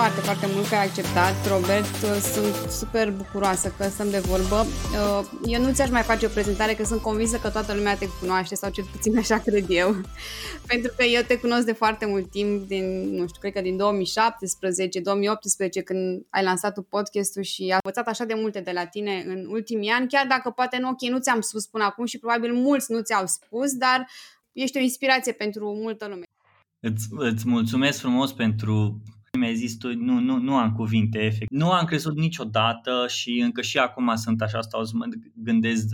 foarte, foarte mult că ai acceptat, Robert. Sunt super bucuroasă că stăm de vorbă. Uh, eu nu ți-aș mai face o prezentare, că sunt convinsă că toată lumea te cunoaște, sau cel puțin așa cred eu. Pentru că eu te cunosc de foarte mult timp, din, nu știu, cred că din 2017, 2018, când ai lansat tu podcastul și am învățat așa de multe de la tine în ultimii ani, chiar dacă poate nu, ok, nu ți-am spus până acum și probabil mulți nu ți-au spus, dar ești o inspirație pentru multă lume. Îți, îți mulțumesc frumos pentru mi-ai zis tu, nu, nu, nu am cuvinte, efect. Nu am crezut niciodată și încă și acum sunt așa, stau să mă gândesc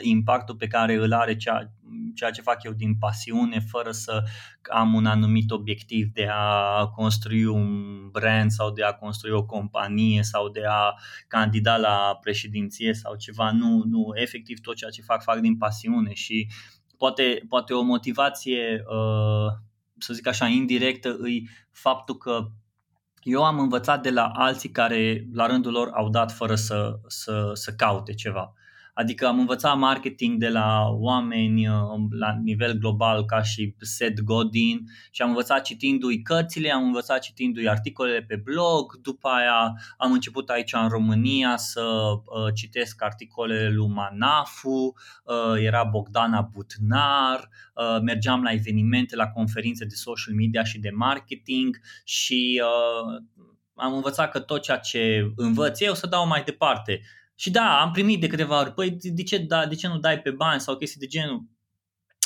impactul pe care îl are ceea, ceea ce fac eu din pasiune, fără să am un anumit obiectiv de a construi un brand sau de a construi o companie sau de a candida la președinție sau ceva. Nu, nu, efectiv tot ceea ce fac, fac din pasiune și poate, poate o motivație uh, să zic așa, indirectă, îi faptul că eu am învățat de la alții care la rândul lor au dat fără să, să, să caute ceva. Adică am învățat marketing de la oameni uh, la nivel global ca și Seth Godin și am învățat citindu-i cărțile, am învățat citindu-i articolele pe blog, după aia am început aici în România să uh, citesc articolele lui Manafu, uh, era Bogdana Butnar, uh, mergeam la evenimente, la conferințe de social media și de marketing și uh, am învățat că tot ceea ce învăț eu să dau mai departe și da, am primit de câteva ori, păi de ce, da, de ce nu dai pe bani sau chestii de genul?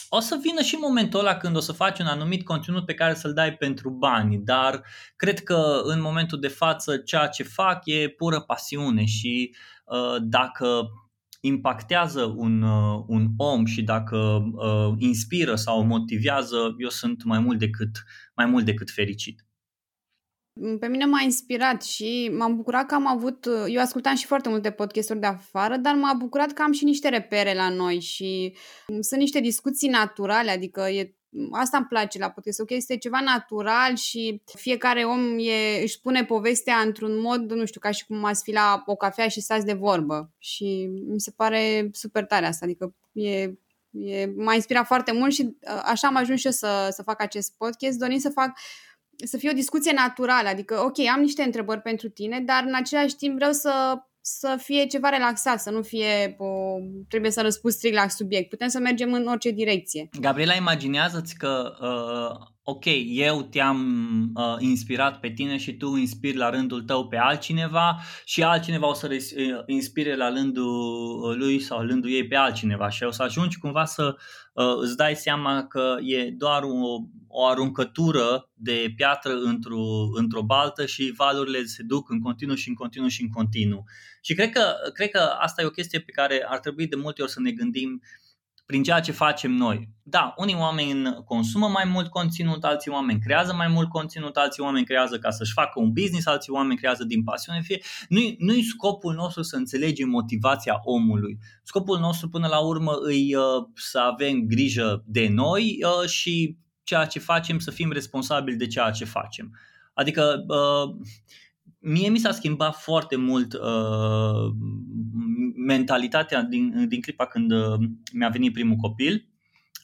O să vină și momentul ăla când o să faci un anumit conținut pe care să-l dai pentru bani, dar cred că în momentul de față ceea ce fac e pură pasiune și uh, dacă impactează un, uh, un om și dacă uh, inspiră sau motivează, eu sunt mai mult decât, mai mult decât fericit. Pe mine m-a inspirat și m-am bucurat că am avut, eu ascultam și foarte multe podcasturi de afară, dar m-a bucurat că am și niște repere la noi și sunt niște discuții naturale, adică e Asta îmi place la podcast, ok? Este ceva natural și fiecare om e, își spune povestea într-un mod, nu știu, ca și cum ați fi la o cafea și stați de vorbă. Și mi se pare super tare asta, adică e, e, m-a inspirat foarte mult și așa am ajuns și eu să, să fac acest podcast, dorind să fac să fie o discuție naturală, adică, ok, am niște întrebări pentru tine, dar în același timp vreau să, să fie ceva relaxat, să nu fie, o, trebuie să răspunzi strict la subiect. Putem să mergem în orice direcție. Gabriela, imaginează-ți că, uh, ok, eu te-am uh, inspirat pe tine și tu inspiri la rândul tău pe altcineva și altcineva o să uh, inspire la rândul lui sau la rândul ei pe altcineva și o să ajungi cumva să uh, îți dai seama că e doar o o aruncătură de piatră într-o, într-o baltă și valurile se duc în continuu și în continuu și în continuu. Și cred că, cred că asta e o chestie pe care ar trebui de multe ori să ne gândim prin ceea ce facem noi. Da, unii oameni consumă mai mult conținut, alții oameni creează mai mult conținut, alții oameni creează ca să-și facă un business, alții oameni creează din pasiune. Fie, nu-i, nu-i scopul nostru să înțelegem motivația omului. Scopul nostru până la urmă îi uh, să avem grijă de noi uh, și ceea ce facem, să fim responsabili de ceea ce facem. Adică uh, mie mi s-a schimbat foarte mult uh, mentalitatea din, din clipa când uh, mi-a venit primul copil,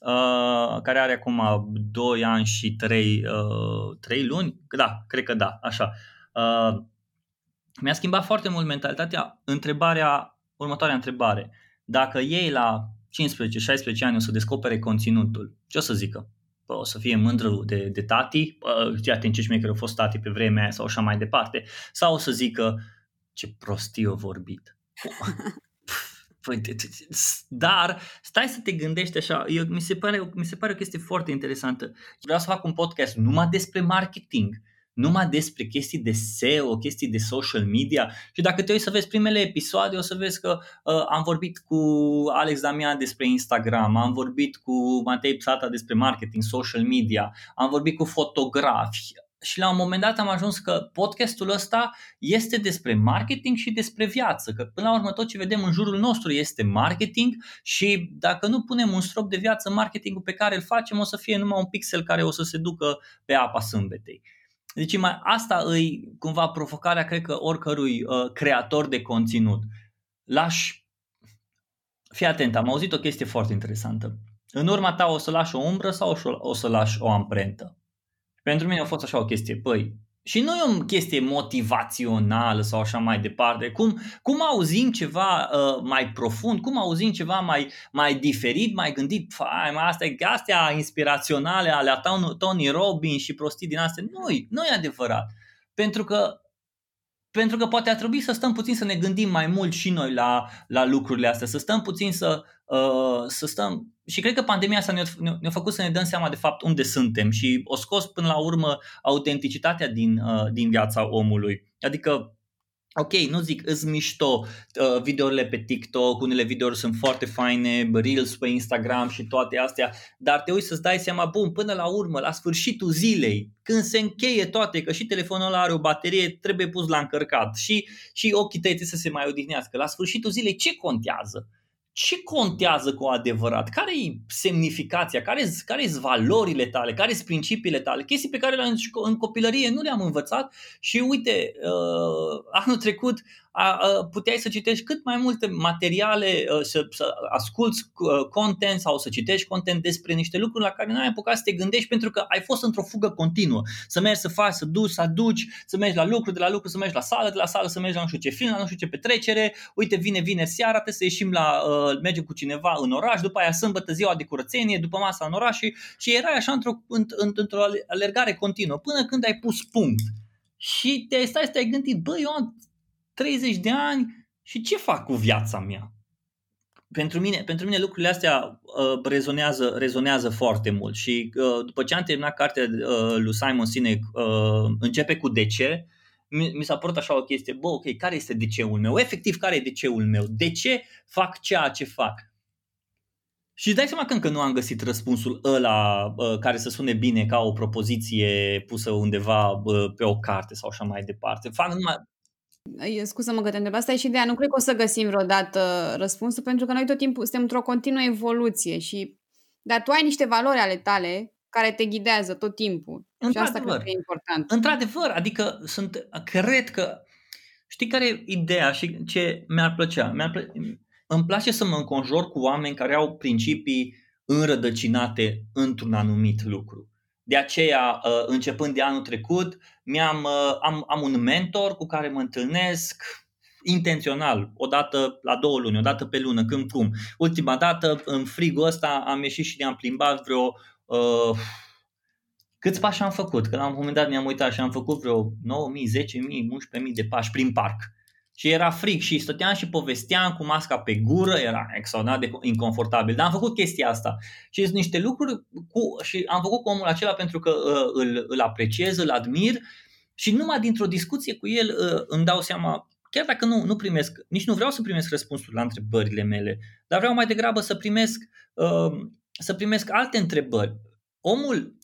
uh, care are acum 2 ani și 3, uh, 3 luni. Da, cred că da, așa. Uh, mi-a schimbat foarte mult mentalitatea. Întrebarea, următoarea întrebare. Dacă ei la 15-16 ani o să descopere conținutul, ce o să zică? O să fie mândru de, de tati, fii atent ce șmecher au fost tati pe vremea aia sau așa mai departe, sau o să zică ce prostie o vorbit. Păi, dar stai să te gândești așa, eu, mi, se pare, mi se pare o chestie foarte interesantă. Vreau să fac un podcast numai despre marketing numai despre chestii de SEO, chestii de social media și dacă te uiți să vezi primele episoade o să vezi că uh, am vorbit cu Alex Damian despre Instagram, am vorbit cu Matei Psata despre marketing, social media, am vorbit cu fotografi, și la un moment dat am ajuns că podcastul ăsta este despre marketing și despre viață, că până la urmă tot ce vedem în jurul nostru este marketing și dacă nu punem un strop de viață, marketingul pe care îl facem o să fie numai un pixel care o să se ducă pe apa sâmbetei. Deci mai asta îi cumva provocarea, cred că, oricărui uh, creator de conținut. Lași, fii atent, am auzit o chestie foarte interesantă. În urma ta o să lași o umbră sau o să lași o amprentă? Pentru mine a fost așa o chestie, păi, și nu e o chestie motivațională sau așa mai departe. Cum, cum auzim ceva uh, mai profund, cum auzim ceva mai, mai diferit, mai gândit, fai, mai astea, astea inspiraționale ale Tony Robbins și prostii din astea. Nu, nu e adevărat. Pentru că pentru că poate ar trebui să stăm puțin să ne gândim mai mult și noi la, la lucrurile astea, să stăm puțin să, uh, să stăm. Și cred că pandemia asta ne-a, ne-a făcut să ne dăm seama de fapt unde suntem și o scos până la urmă autenticitatea din, uh, din viața omului. Adică Ok, nu zic, îți mișto uh, videourile pe TikTok, unele videouri sunt foarte faine, Reels pe Instagram și toate astea, dar te uiți să-ți dai seama, bun, până la urmă, la sfârșitul zilei, când se încheie toate, că și telefonul ăla are o baterie, trebuie pus la încărcat și, și ochii tăi trebuie să se mai odihnească. La sfârșitul zilei, ce contează? Ce contează cu adevărat? Care e semnificația? Care sunt care valorile tale? Care sunt principiile tale? Chestii pe care în copilărie nu le-am învățat și uite, uh, anul trecut puteai să citești cât mai multe materiale, să, să asculți content sau să citești content despre niște lucruri la care nu ai apucat să te gândești pentru că ai fost într-o fugă continuă. Să mergi să faci, să duci, să aduci, să mergi la lucru, de la lucru să mergi la sală, de la sală să mergi la nu știu ce film, la nu știu ce petrecere, uite vine vineri seara, trebuie să ieșim la, uh, mergem cu cineva în oraș, după aia sâmbătă ziua de curățenie, după masa în oraș și, și erai așa într-o, într-o alergare continuă până când ai pus punct. Și te stai să te-ai gândit, băi, eu am 30 de ani și ce fac cu viața mea? Pentru mine, pentru mine lucrurile astea uh, rezonează, rezonează foarte mult și uh, după ce am terminat cartea uh, lui Simon Sinek, uh, începe cu de ce, mi, mi s-a părut așa o chestie, bă, ok, care este de ceul meu? Efectiv, care e de ceul meu? De ce fac ceea ce fac? Și dai seama că încă nu am găsit răspunsul ăla uh, care să sune bine ca o propoziție pusă undeva uh, pe o carte sau așa mai departe. Fac numai, Scuză-mă că te întreb, asta e și ideea. Nu cred că o să găsim vreodată răspunsul, pentru că noi tot timpul suntem într-o continuă evoluție și dar tu ai niște valori ale tale care te ghidează tot timpul. Și asta cred că e important. Într-adevăr, adică sunt, cred că știi care e ideea și ce mi-ar plăcea? Mi-ar plăcea îmi place să mă înconjor cu oameni care au principii înrădăcinate într-un anumit lucru. De aceea, uh, începând de anul trecut, mi-am, uh, am, am un mentor cu care mă întâlnesc intențional, o dată la două luni, o dată pe lună, când cum. Ultima dată, în frigul ăsta, am ieșit și ne-am plimbat vreo... Uh, câți pași am făcut? Că la un moment dat mi-am uitat și am făcut vreo 9.000, 10.000, 11.000 de pași prin parc. Și era frig și stăteam și povesteam cu masca pe gură, era extraordinar de inconfortabil. Dar am făcut chestia asta. Și sunt niște lucruri cu, și am făcut cu omul acela pentru că uh, îl, îl apreciez, îl admir și numai dintr-o discuție cu el uh, îmi dau seama, chiar dacă nu, nu primesc, nici nu vreau să primesc răspunsuri la întrebările mele, dar vreau mai degrabă să primesc, uh, să primesc alte întrebări. Omul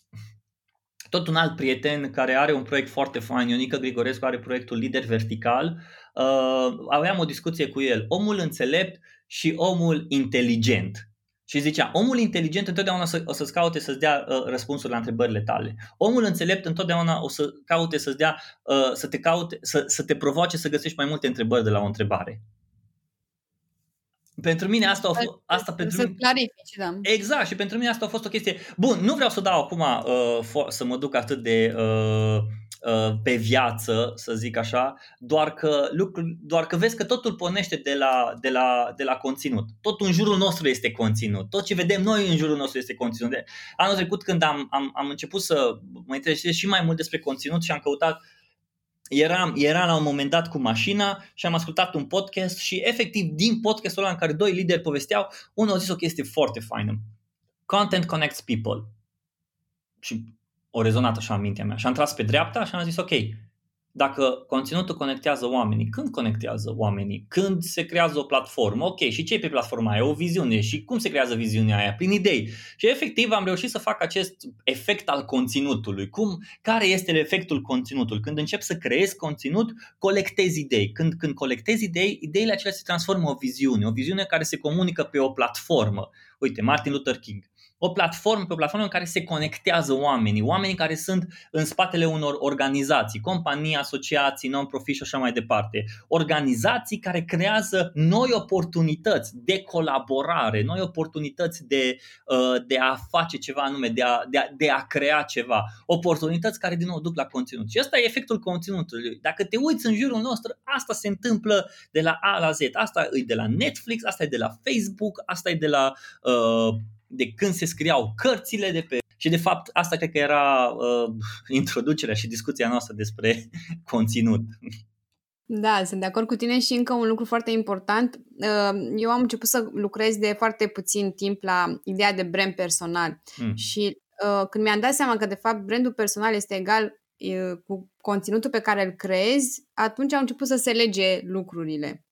tot un alt prieten care are un proiect foarte fain, Ionica Grigorescu are proiectul Lider Vertical, uh, aveam o discuție cu el, omul înțelept și omul inteligent. Și zicea, omul inteligent întotdeauna o, să, o să-ți caute să-ți dea uh, răspunsuri la întrebările tale. Omul înțelept întotdeauna o să caute să-ți dea, uh, să te caute, să, să te provoace să găsești mai multe întrebări de la o întrebare. Pentru mine asta a fost... Asta pentru să mine, clarifici, da. Exact, și pentru mine asta a fost o chestie... Bun, nu vreau să dau acum uh, să mă duc atât de uh, uh, pe viață, să zic așa, doar că, lucru, doar că vezi că totul pornește de la, de, la, de la conținut. Tot în jurul nostru este conținut. Tot ce vedem noi în jurul nostru este conținut. De, anul trecut când am, am, am început să mă interesez și mai mult despre conținut și am căutat eram, eram la un moment dat cu mașina și am ascultat un podcast și efectiv din podcastul ăla în care doi lideri povesteau, unul a zis o chestie foarte faină. Content connects people. Și o rezonat așa în mintea mea. Și am tras pe dreapta și am zis ok, dacă conținutul conectează oamenii, când conectează oamenii? Când se creează o platformă? Ok, și ce e pe platforma aia? O viziune. Și cum se creează viziunea aia? Prin idei. Și efectiv am reușit să fac acest efect al conținutului. Cum, care este efectul conținutului? Când încep să creezi conținut, colectezi idei. Când, când colectezi idei, ideile acelea se transformă în o viziune. O viziune care se comunică pe o platformă. Uite, Martin Luther King o platformă, pe o platformă în care se conectează oamenii, oamenii care sunt în spatele unor organizații, companii, asociații, non-profit și așa mai departe. Organizații care creează noi oportunități de colaborare, noi oportunități de, uh, de a face ceva anume, de a, de, a, de a crea ceva. Oportunități care din nou duc la conținut. Și ăsta e efectul conținutului. Dacă te uiți în jurul nostru, asta se întâmplă de la A la Z. Asta e de la Netflix, asta e de la Facebook, asta e de la uh, de când se scriau cărțile de pe și de fapt asta cred că era uh, introducerea și discuția noastră despre conținut. Da, sunt de acord cu tine și încă un lucru foarte important. Uh, eu am început să lucrez de foarte puțin timp la ideea de brand personal mm. și uh, când mi-am dat seama că de fapt brandul personal este egal uh, cu conținutul pe care îl creezi, atunci au început să se lege lucrurile.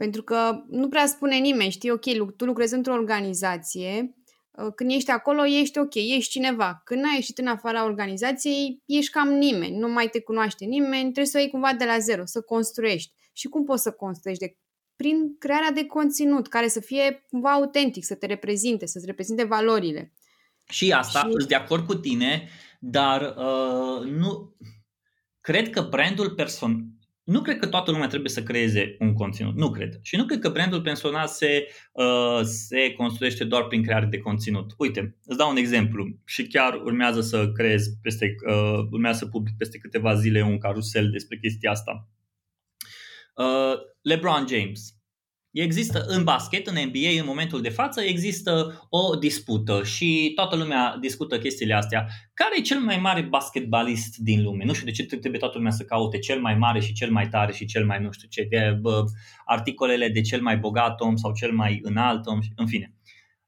Pentru că nu prea spune nimeni, știi, ok, tu lucrezi într-o organizație, uh, când ești acolo, ești ok, ești cineva. Când ai ieșit în afara organizației, ești cam nimeni, nu mai te cunoaște nimeni, trebuie să o iei cumva de la zero, să construiești. Și cum poți să construiești? De, prin crearea de conținut care să fie cumva autentic, să te reprezinte, să-ți reprezinte valorile. Și asta, și... sunt de acord cu tine, dar uh, nu... Cred că brandul person nu cred că toată lumea trebuie să creeze un conținut. Nu cred. Și nu cred că brandul personal se, uh, se construiește doar prin creare de conținut. Uite, îți dau un exemplu și chiar urmează să creez peste, uh, urmează să public peste câteva zile un carusel despre chestia asta. Uh, LeBron James Există în basket, în NBA, în momentul de față, există o dispută și toată lumea discută chestiile astea. Care e cel mai mare basketbalist din lume? Nu știu de ce trebuie toată lumea să caute cel mai mare și cel mai tare și cel mai nu știu ce, de, bă, articolele de cel mai bogat om sau cel mai înalt om, în fine.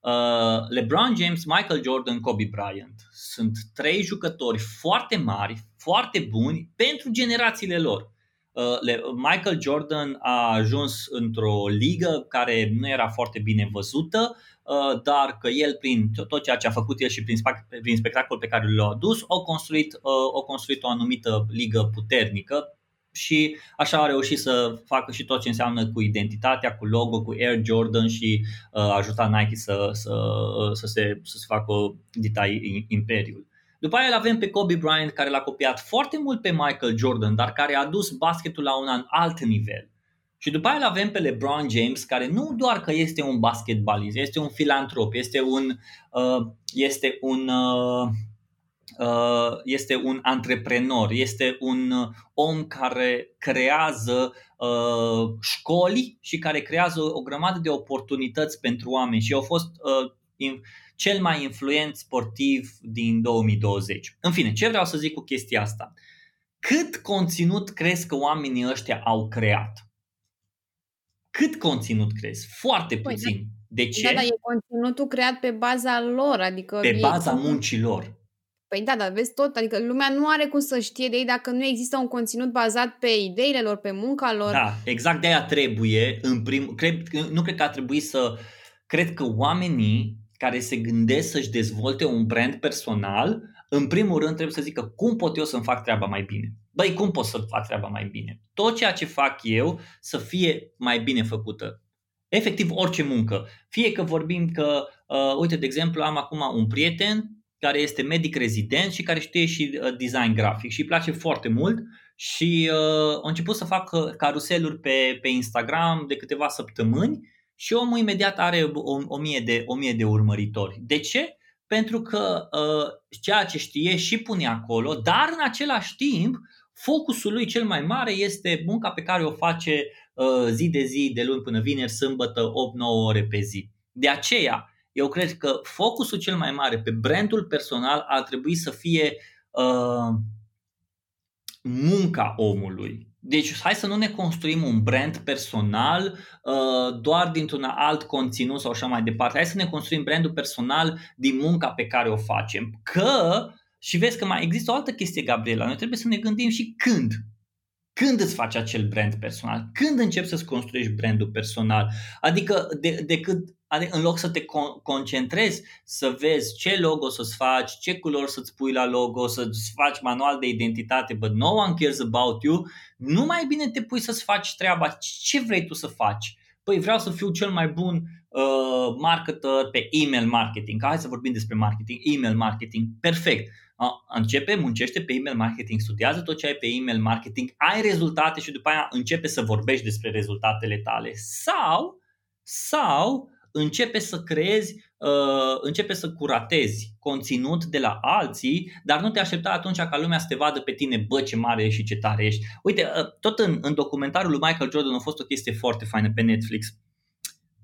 Uh, LeBron James, Michael Jordan, Kobe Bryant sunt trei jucători foarte mari, foarte buni pentru generațiile lor. Uh, Michael Jordan a ajuns într-o ligă care nu era foarte bine văzută, uh, dar că el prin tot ceea ce a făcut el și prin, prin spectacol pe care l-a adus, a construit, uh, a construit o anumită ligă puternică și așa a reușit să facă și tot ce înseamnă cu identitatea, cu logo, cu Air Jordan și a ajutat Nike să, să, să, se, să se facă detalii imperiul. După aia îl avem pe Kobe Bryant care l-a copiat foarte mult pe Michael Jordan, dar care a dus basketul la un alt nivel. Și după aia îl avem pe LeBron James, care nu doar că este un basketbalist, este un filantrop, este un, uh, este un, uh, uh, este un antreprenor, este un uh, om care creează uh, școli și care creează o, o grămadă de oportunități pentru oameni și au fost uh, cel mai influent sportiv din 2020. În fine, ce vreau să zic cu chestia asta? Cât conținut crezi că oamenii ăștia au creat? Cât conținut crezi? Foarte păi, puțin. Da. De ce? Da, dar e conținutul creat pe baza lor, adică... Pe baza muncilor. Păi da, dar vezi tot, adică lumea nu are cum să știe de ei dacă nu există un conținut bazat pe ideile lor, pe munca lor. Da, exact de aia trebuie, în prim, cred, nu cred că ar trebui să, cred că oamenii care se gândesc să-și dezvolte un brand personal, în primul rând trebuie să zică cum pot eu să-mi fac treaba mai bine. Băi, cum pot să fac treaba mai bine? Tot ceea ce fac eu să fie mai bine făcută. Efectiv orice muncă. Fie că vorbim că, uh, uite, de exemplu, am acum un prieten care este medic rezident și care știe și uh, design grafic și îi place foarte mult și uh, a început să facă caruseluri pe, pe Instagram de câteva săptămâni și omul imediat are o, o, mie, de, o mie de urmăritori. De ce? Pentru că uh, ceea ce știe și pune acolo, dar în același timp focusul lui cel mai mare este munca pe care o face uh, zi de zi, de luni până vineri, sâmbătă, 8-9 ore pe zi. De aceea, eu cred că focusul cel mai mare pe brandul personal ar trebui să fie uh, munca omului. Deci hai să nu ne construim un brand personal uh, doar dintr-un alt conținut sau așa mai departe. Hai să ne construim brandul personal din munca pe care o facem. Că, și vezi că mai există o altă chestie, Gabriela, noi trebuie să ne gândim și când. Când îți faci acel brand personal? Când începi să-ți construiești brandul personal? Adică de, decât Adică în loc să te concentrezi să vezi ce logo să-ți faci, ce culori să-ți pui la logo, să-ți faci manual de identitate, but no one cares about you, nu mai bine te pui să-ți faci treaba, ce vrei tu să faci? Păi vreau să fiu cel mai bun uh, marketer pe email marketing. Hai să vorbim despre marketing, email marketing. Perfect. Uh, începe, muncește pe email marketing, studiază tot ce ai pe email marketing, ai rezultate și după aia începe să vorbești despre rezultatele tale. Sau, sau începe să creezi, uh, începe să curatezi conținut de la alții, dar nu te aștepta atunci ca lumea să te vadă pe tine, bă, ce mare ești și ce tare ești. Uite, uh, tot în, în documentarul lui Michael Jordan a fost o chestie foarte faină pe Netflix.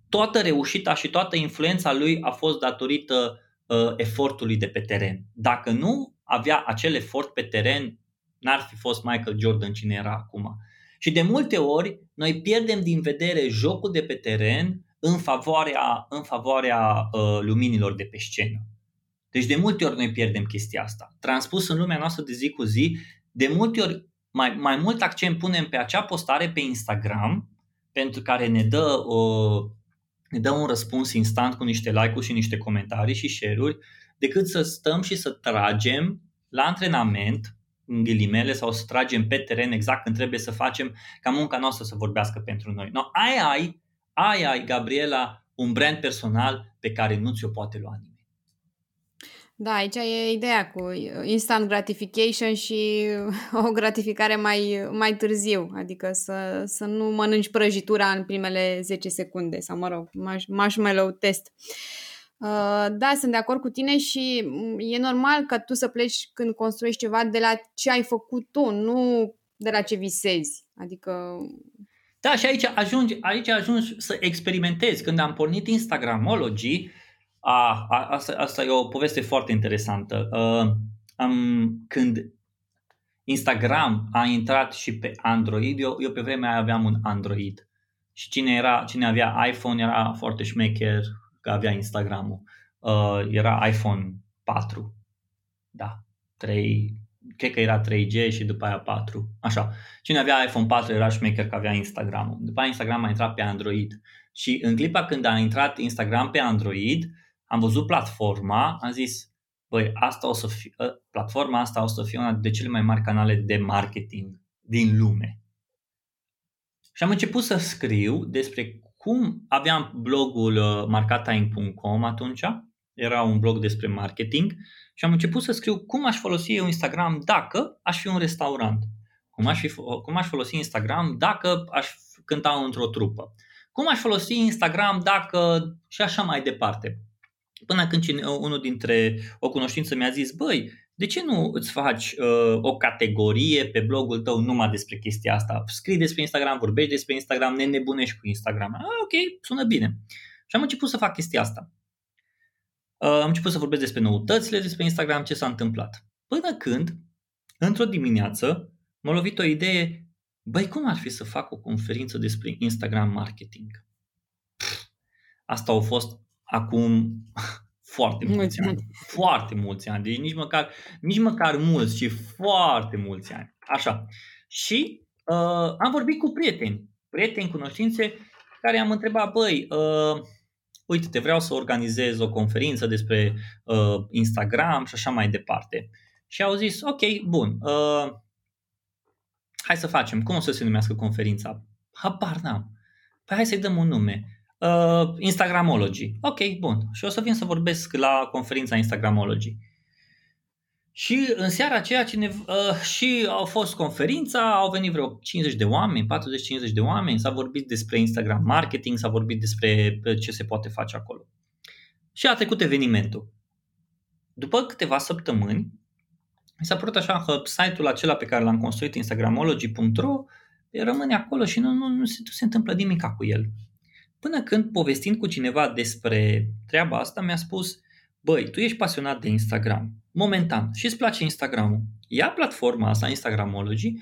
Toată reușita și toată influența lui a fost datorită uh, efortului de pe teren. Dacă nu avea acel efort pe teren, n-ar fi fost Michael Jordan cine era acum. Și de multe ori noi pierdem din vedere jocul de pe teren în favoarea, în favoarea uh, luminilor de pe scenă. Deci de multe ori noi pierdem chestia asta. Transpus în lumea noastră de zi cu zi, de multe ori mai, mai mult accent punem pe acea postare pe Instagram, pentru care ne dă, uh, ne dă un răspuns instant cu niște like-uri și niște comentarii și share-uri, decât să stăm și să tragem la antrenament, în ghilimele, sau să tragem pe teren exact când trebuie să facem ca munca noastră să vorbească pentru noi. No, ai, ai aia ai, Gabriela, un brand personal pe care nu ți-o poate lua nimeni. Da, aici e ideea cu instant gratification și o gratificare mai, mai târziu, adică să, să nu mănânci prăjitura în primele 10 secunde sau, mă rog, marshmallow test. Uh, da, sunt de acord cu tine și e normal că tu să pleci când construiești ceva de la ce ai făcut tu, nu de la ce visezi. Adică da, și aici ajungi, aici ajungi să experimentezi. Când am pornit Instagramology, a, a, asta, asta e o poveste foarte interesantă. Uh, am, când Instagram a intrat și pe Android, eu, eu pe vremea aia aveam un Android. Și cine, era, cine avea iPhone era foarte șmecher că avea Instagramul. Uh, era iPhone 4. Da, 3, cred că era 3G și după aia 4. Așa. Cine avea iPhone 4 era șmecher că avea Instagram. După aia Instagram a intrat pe Android. Și în clipa când a intrat Instagram pe Android, am văzut platforma, am zis, băi, asta o să fie, ă, platforma asta o să fie una de cele mai mari canale de marketing din lume. Și am început să scriu despre cum aveam blogul ă, markatime.com atunci, era un blog despre marketing și am început să scriu cum aș folosi eu Instagram dacă aș fi un restaurant. Cum aș, fi, cum aș folosi Instagram dacă aș cânta într-o trupă. Cum aș folosi Instagram dacă și așa mai departe. Până când unul dintre o cunoștință mi-a zis, băi, de ce nu îți faci uh, o categorie pe blogul tău numai despre chestia asta? Scrii despre Instagram, vorbești despre Instagram, ne nebunești cu Instagram. Ah, ok, sună bine. Și am început să fac chestia asta. Uh, am început să vorbesc despre noutățile despre Instagram, ce s-a întâmplat. Până când, într-o dimineață, m-a lovit o idee, băi, cum ar fi să fac o conferință despre Instagram marketing? Asta au fost acum foarte mulți ani. Foarte mulți ani. Deci nici măcar, nici măcar mulți, ci foarte mulți ani. Așa. Și uh, am vorbit cu prieteni, prieteni, cunoștințe, care am întrebat, băi, uh, uite, te vreau să organizez o conferință despre uh, Instagram și așa mai departe. Și au zis, ok, bun, uh, hai să facem. Cum o să se numească conferința? Habar n-am. Păi hai să-i dăm un nume. Uh, Instagramology. Ok, bun. Și o să vin să vorbesc la conferința Instagramology. Și în seara aceea cine, uh, și au fost conferința, au venit vreo 50 de oameni, 40-50 de oameni, s-a vorbit despre Instagram marketing, s-a vorbit despre uh, ce se poate face acolo. Și a trecut evenimentul. După câteva săptămâni, mi s-a părut așa că site-ul acela pe care l-am construit, instagramology.ro, rămâne acolo și nu, nu, nu, se, nu se întâmplă nimic cu el. Până când, povestind cu cineva despre treaba asta, mi-a spus, băi, tu ești pasionat de Instagram, momentan, și îți place Instagramul, ia platforma asta, Instagramology,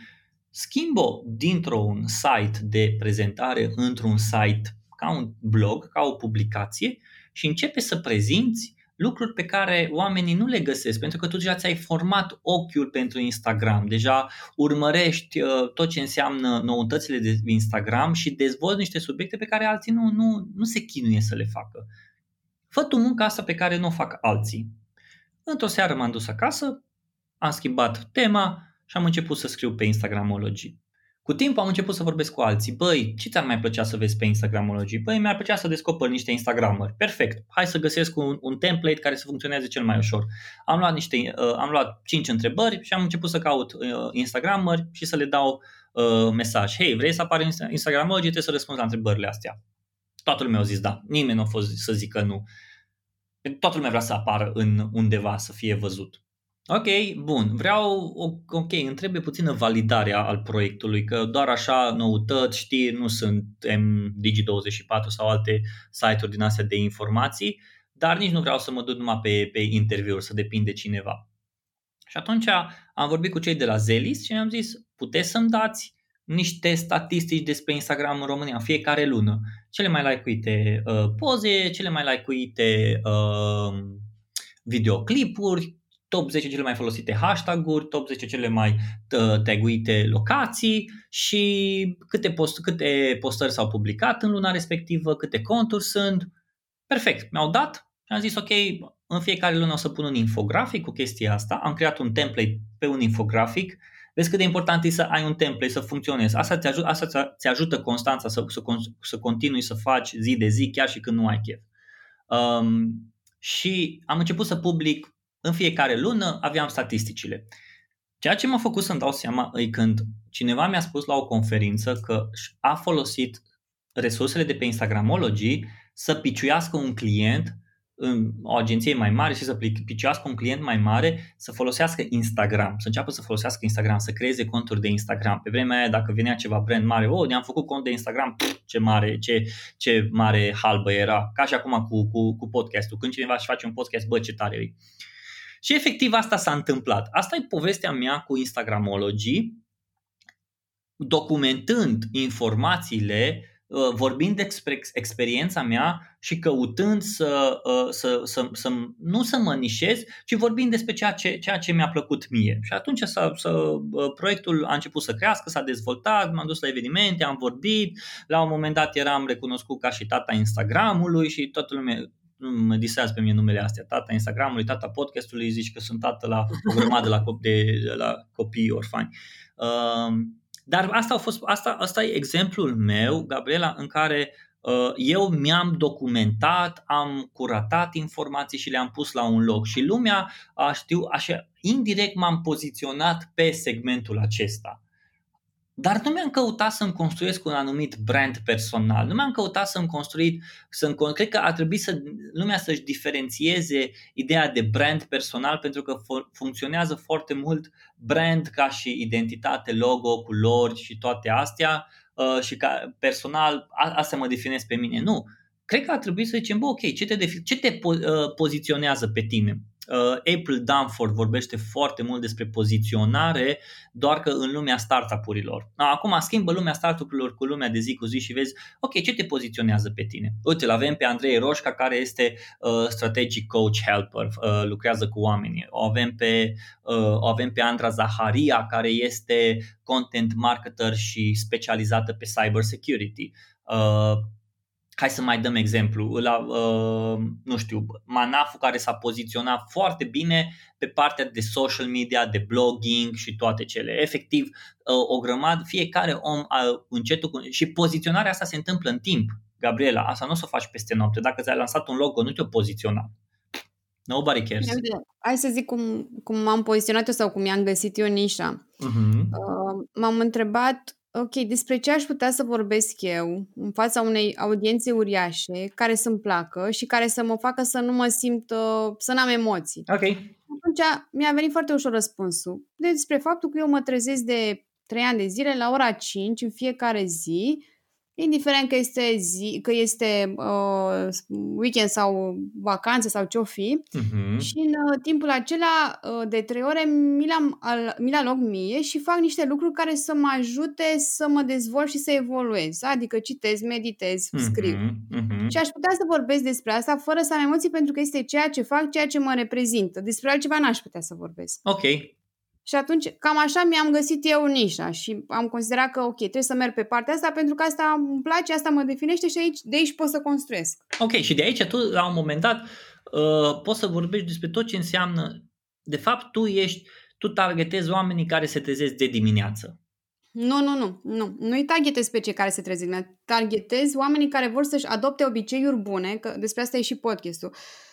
schimbă dintr-un site de prezentare într-un site ca un blog, ca o publicație și începe să prezinți lucruri pe care oamenii nu le găsesc, pentru că tu deja ți-ai format ochiul pentru Instagram, deja urmărești uh, tot ce înseamnă noutățile de Instagram și dezvolți niște subiecte pe care alții nu, nu, nu se chinuie să le facă. Fă tu munca asta pe care nu o fac alții. Într-o seară m-am dus acasă, am schimbat tema și am început să scriu pe Instagramology. Cu timpul am început să vorbesc cu alții. Băi, ce ți-ar mai plăcea să vezi pe Instagramology? Băi, mi-ar plăcea să descoper niște Instagramări. Perfect. Hai să găsesc un, un template care să funcționeze cel mai ușor. Am luat niște, uh, am luat 5 întrebări și am început să caut uh, Instagramări și să le dau uh, mesaj. Hei, vrei să apare în Instagramology? Trebuie să răspunzi la întrebările astea. Toată lumea a zis da. Nimeni nu a fost să zică nu. Toată lumea vrea să apară în undeva, să fie văzut. Ok, bun. Vreau, ok, îmi trebuie puțină validare al proiectului, că doar așa noutăți, știri, nu sunt Digi24 sau alte site-uri din astea de informații, dar nici nu vreau să mă duc numai pe, pe interviuri, să depind de cineva. Și atunci am vorbit cu cei de la Zelis și am zis, puteți să-mi dați niște statistici despre Instagram în România, fiecare lună. Cele mai like-uite uh, poze, cele mai like-uite uh, videoclipuri, top 10 cele mai folosite hashtag-uri, top 10 cele mai taguite locații și câte, post, câte postări s-au publicat în luna respectivă, câte conturi sunt. Perfect, mi-au dat și am zis ok, în fiecare lună o să pun un infografic cu chestia asta. Am creat un template pe un infografic. Vezi cât de important e să ai un template, să funcționezi. Asta ți ajută, asta ți ajută Constanța să, să, să continui să faci zi de zi, chiar și când nu ai chef. Um, și am început să public în fiecare lună aveam statisticile. Ceea ce m-a făcut să-mi dau seama e când cineva mi-a spus la o conferință că a folosit resursele de pe Instagramology să piciuiască un client în o agenție mai mare și să piciuiască un client mai mare să folosească Instagram, să înceapă să folosească Instagram, să creeze conturi de Instagram. Pe vremea aia, dacă venea ceva brand mare, oh, ne-am făcut cont de Instagram, pff, ce mare, ce, ce mare halbă era. Ca și acum cu, cu, cu podcastul. Când cineva își face un podcast, bă, ce tare e. Și efectiv asta s-a întâmplat. Asta e povestea mea cu Instagramology, documentând informațiile, uh, vorbind despre experiența mea și căutând să, uh, să, să, să nu să mă nișez, ci vorbind despre ceea ce, ceea ce mi-a plăcut mie. Și atunci să, să, uh, proiectul a început să crească, s-a dezvoltat, m-am dus la evenimente, am vorbit, la un moment dat eram recunoscut ca și tata Instagramului și toată lumea, nu mă disează pe mine numele astea, tata Instagramului, tata podcastului, zici că sunt tată la o grămadă la, cop- de, la copii orfani. Uh, dar asta, a fost, asta, asta e exemplul meu, Gabriela, în care uh, eu mi-am documentat, am curatat informații și le-am pus la un loc și lumea, a, știu, așa, indirect m-am poziționat pe segmentul acesta. Dar nu mi-am căutat să-mi construiesc un anumit brand personal. Nu mi-am căutat să-mi construit, să cred că ar trebui să lumea să-și diferențieze ideea de brand personal pentru că funcționează foarte mult brand ca și identitate, logo, culori și toate astea uh, și ca personal, asta mă definez pe mine. Nu. Cred că ar trebui să zicem, bă, ok, ce te, ce te uh, poziționează pe tine? Uh, April Dunford vorbește foarte mult despre poziționare, doar că în lumea startup-urilor. Acum schimbă lumea startup-urilor cu lumea de zi cu zi și vezi, ok, ce te poziționează pe tine? Uite, îl avem pe Andrei Roșca, care este uh, strategic coach helper, uh, lucrează cu oamenii. O avem pe, uh, o avem pe Andra Zaharia, care este content marketer și specializată pe cyber security. Uh, hai să mai dăm exemplu, la, uh, nu știu, Manafu care s-a poziționat foarte bine pe partea de social media, de blogging și toate cele. Efectiv, uh, o grămadă, fiecare om uh, încetul cu, și poziționarea asta se întâmplă în timp. Gabriela, asta nu o să o faci peste noapte. Dacă ți-ai lansat un logo, nu te-o poziționa. Nobody cares. Hai să zic cum, cum m-am poziționat eu sau cum mi-am găsit eu nișa. Uh-huh. Uh, m-am întrebat Ok, despre ce aș putea să vorbesc eu în fața unei audiențe uriașe care să-mi placă și care să mă facă să nu mă simt, uh, să n-am emoții. Ok. Atunci mi-a venit foarte ușor răspunsul. Despre faptul că eu mă trezesc de 3 ani de zile la ora 5 în fiecare zi indiferent că este, zi, că este uh, weekend sau vacanță sau ce-o fi. Uh-huh. Și în uh, timpul acela uh, de trei ore mi l-am, mi l loc mie și fac niște lucruri care să mă ajute să mă dezvolt și să evoluez. Adică citez, meditez, uh-huh. scriu. Uh-huh. Și aș putea să vorbesc despre asta fără să am emoții pentru că este ceea ce fac, ceea ce mă reprezintă. Despre altceva n-aș putea să vorbesc. Ok, și atunci, cam așa mi-am găsit eu nișa și am considerat că, ok, trebuie să merg pe partea asta pentru că asta îmi place, asta mă definește și aici, de aici pot să construiesc. Ok, și de aici tu, la un moment dat, uh, poți să vorbești despre tot ce înseamnă, de fapt, tu ești, tu targetezi oamenii care se trezesc de dimineață. Nu, nu, nu, nu. Nu-i targetezi pe cei care se trezesc Targetezi oamenii care vor să-și adopte obiceiuri bune, că despre asta e și podcastul. Uh,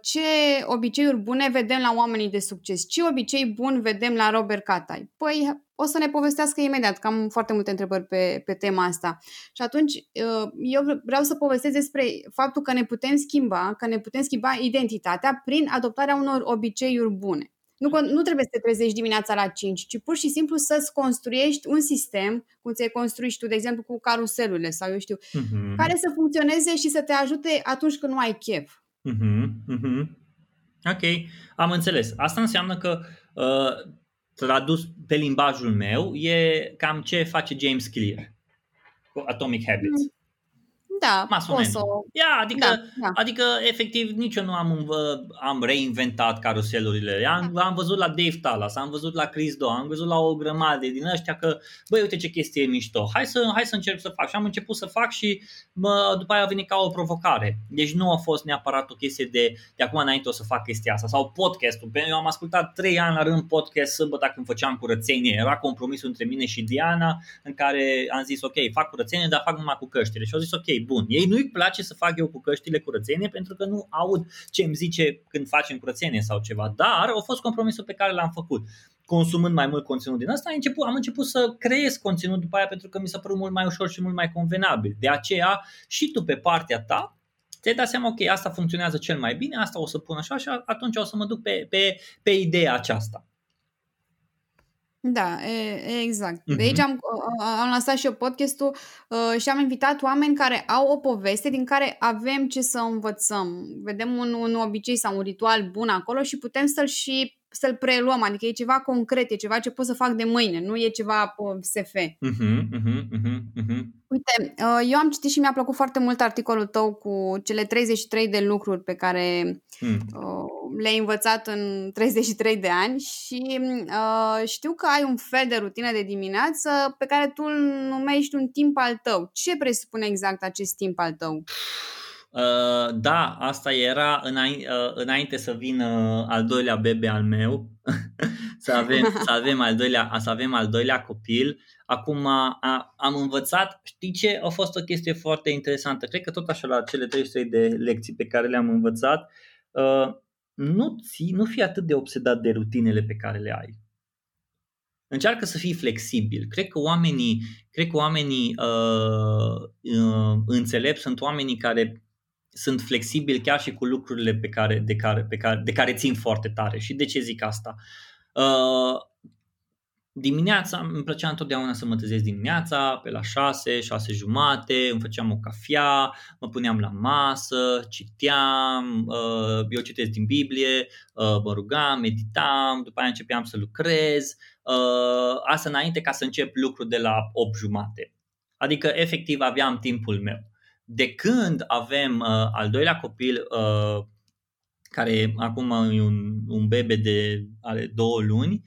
ce obiceiuri bune vedem la oamenii de succes? Ce obicei bun vedem la Robert Catai? Păi o să ne povestească imediat, că am foarte multe întrebări pe, pe tema asta. Și atunci uh, eu vreau să povestesc despre faptul că ne putem schimba, că ne putem schimba identitatea prin adoptarea unor obiceiuri bune. Nu, nu trebuie să te trezești dimineața la 5, ci pur și simplu să-ți construiești un sistem, cum ți-ai construit tu, de exemplu, cu caruselurile sau eu știu, uh-huh. care să funcționeze și să te ajute atunci când nu ai chef. Uh-huh. Uh-huh. Ok, am înțeles. Asta înseamnă că uh, tradus pe limbajul meu e cam ce face James Clear cu Atomic Habits. Mm. Da, o să... Ia, adică, da, da. adică, efectiv, nici eu nu am, am reinventat caruselurile. Am, da. am văzut la Dave Talas, am văzut la Chris Do, am văzut la o grămadă din ăștia că, băi, uite ce chestie e mișto, hai să, hai să încerc să fac. Și am început să fac și mă, după aia a venit ca o provocare. Deci nu a fost neapărat o chestie de, de acum înainte o să fac chestia asta. Sau podcastul. Eu am ascultat trei ani la rând podcast sâmbătă când făceam curățenie. Era compromisul între mine și Diana în care am zis, ok, fac curățenie, dar fac numai cu căștile. Și au zis, ok, bun. Ei nu-i place să fac eu cu căștile curățenie pentru că nu aud ce îmi zice când facem curățenie sau ceva, dar au fost compromisul pe care l-am făcut consumând mai mult conținut din asta, am început, am început să creez conținut după aia pentru că mi s-a părut mult mai ușor și mult mai convenabil. De aceea și tu pe partea ta ți-ai dat seama, ok, asta funcționează cel mai bine, asta o să pun așa și atunci o să mă duc pe, pe, pe ideea aceasta. Da, e, exact. Uh-huh. De aici am, am lansat și eu podcastul uh, și am invitat oameni care au o poveste din care avem ce să învățăm. Vedem un, un obicei sau un ritual bun acolo și putem să-l și să-l preluăm, adică e ceva concret, e ceva ce pot să fac de mâine, nu e ceva SF. Uh-huh, uh-huh, uh-huh, Uite, uh, eu am citit și mi-a plăcut foarte mult articolul tău cu cele 33 de lucruri pe care mm. le-ai învățat în 33 de ani și uh, știu că ai un fel de rutină de dimineață pe care tu îl numești un timp al tău. Ce presupune exact acest timp al tău? Uh, da, asta era înainte, uh, înainte să vină al doilea bebe al meu, să, avem, să, avem al doilea, să avem al doilea copil. Acum a, am învățat, știi ce? A fost o chestie foarte interesantă. Cred că tot așa la cele 300 de lecții pe care le-am învățat, uh, nu, ți, nu fi atât de obsedat de rutinele pe care le ai. Încearcă să fii flexibil. Cred că oamenii, cred că oamenii uh, uh, înțelepți sunt oamenii care sunt flexibili chiar și cu lucrurile pe care, de, care, pe care, de care țin foarte tare. Și de ce zic asta? Uh, dimineața, îmi plăcea întotdeauna să mă trezesc dimineața, pe la 6, 6 jumate, îmi făceam o cafea, mă puneam la masă, citeam, uh, eu citesc din Biblie, uh, mă rugam, meditam, după aia începeam să lucrez, uh, asta înainte ca să încep lucrul de la 8 jumate. Adică, efectiv, aveam timpul meu de când avem uh, al doilea copil, uh, care acum e un, un bebe de are două luni,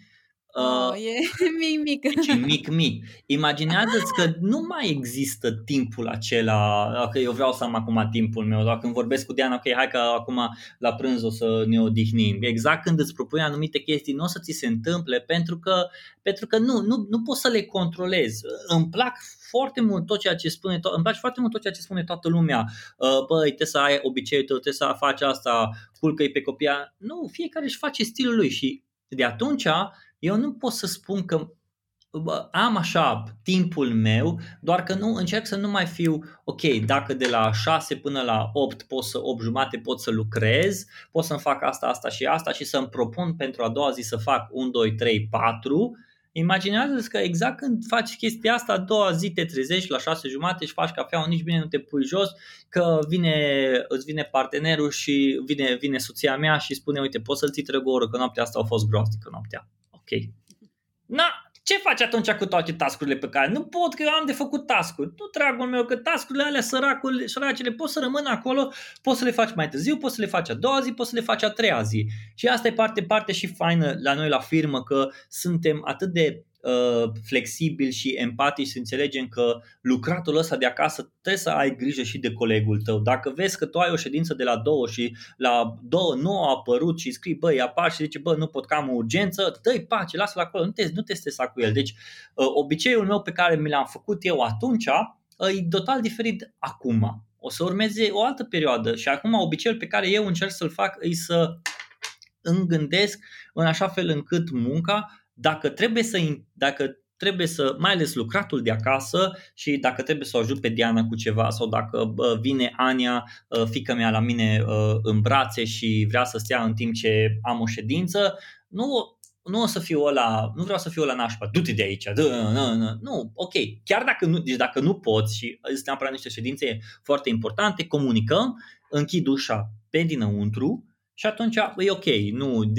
Uh, oh, e mic, mic. Și mic, mic. Imaginează-ți că nu mai există timpul acela, că eu vreau să am acum timpul meu, dacă când vorbesc cu Diana, ok, hai că acum la prânz o să ne odihnim. Exact când îți propui anumite chestii, nu o să ți se întâmple pentru că, pentru că nu, nu, nu poți să le controlezi. Îmi plac foarte mult tot ceea ce spune, to- îmi place foarte mult tot ceea ce spune toată lumea. Uh, băi, trebuie să ai obiceiul tău, trebuie să faci asta, culcă-i pe copia. Nu, fiecare își face stilul lui și de atunci eu nu pot să spun că am așa timpul meu, doar că nu încerc să nu mai fiu, ok, dacă de la 6 până la 8 pot să 8 jumate pot să lucrez, pot să-mi fac asta, asta și asta și să-mi propun pentru a doua zi să fac 1, 2, 3, 4, Imaginează-ți că exact când faci chestia asta, a doua zi te trezești la șase jumate și faci cafea, nici bine nu te pui jos, că vine, îți vine partenerul și vine, vine soția mea și spune, uite, poți să-l ții trăgă o oră, că noaptea asta a fost groaznică noaptea. Ok. Na, ce faci atunci cu toate tascurile pe care nu pot că eu am de făcut tascuri? Nu, dragul meu, că tascurile alea săracule, săracele poți să rămână acolo, poți să le faci mai târziu, poți să le faci a doua zi, poți să le faci a treia zi. Și asta e parte, parte și faină la noi la firmă, că suntem atât de uh, flexibili și empatici să înțelegem că lucratul ăsta de acasă trebuie să ai grijă și de colegul tău. Dacă vezi că tu ai o ședință de la două și la două nu a apărut și scrii, băi, apar și zice, bă, nu pot, că am o urgență, dă-i pace, lasă-l acolo, nu te, nu te stresa cu el. Deci, uh, obiceiul meu pe care mi l-am făcut eu atunci uh, e total diferit acum. O să urmeze o altă perioadă și acum obiceiul pe care eu încerc să-l fac e să îmi gândesc în așa fel încât munca, dacă trebuie să, dacă trebuie să, mai ales lucratul de acasă și dacă trebuie să o ajut pe Diana cu ceva sau dacă vine Ania, ă, fica mea la mine ă, în brațe și vrea să stea în timp ce am o ședință, nu, nu o să fiu ăla, nu vreau să fiu ăla nașpa, du-te de aici, dă, nu, nu, nu, ok, chiar dacă nu, deci dacă nu poți și sunt neapărat niște ședințe foarte importante, comunicăm, închid ușa pe dinăuntru, și atunci e ok, nu,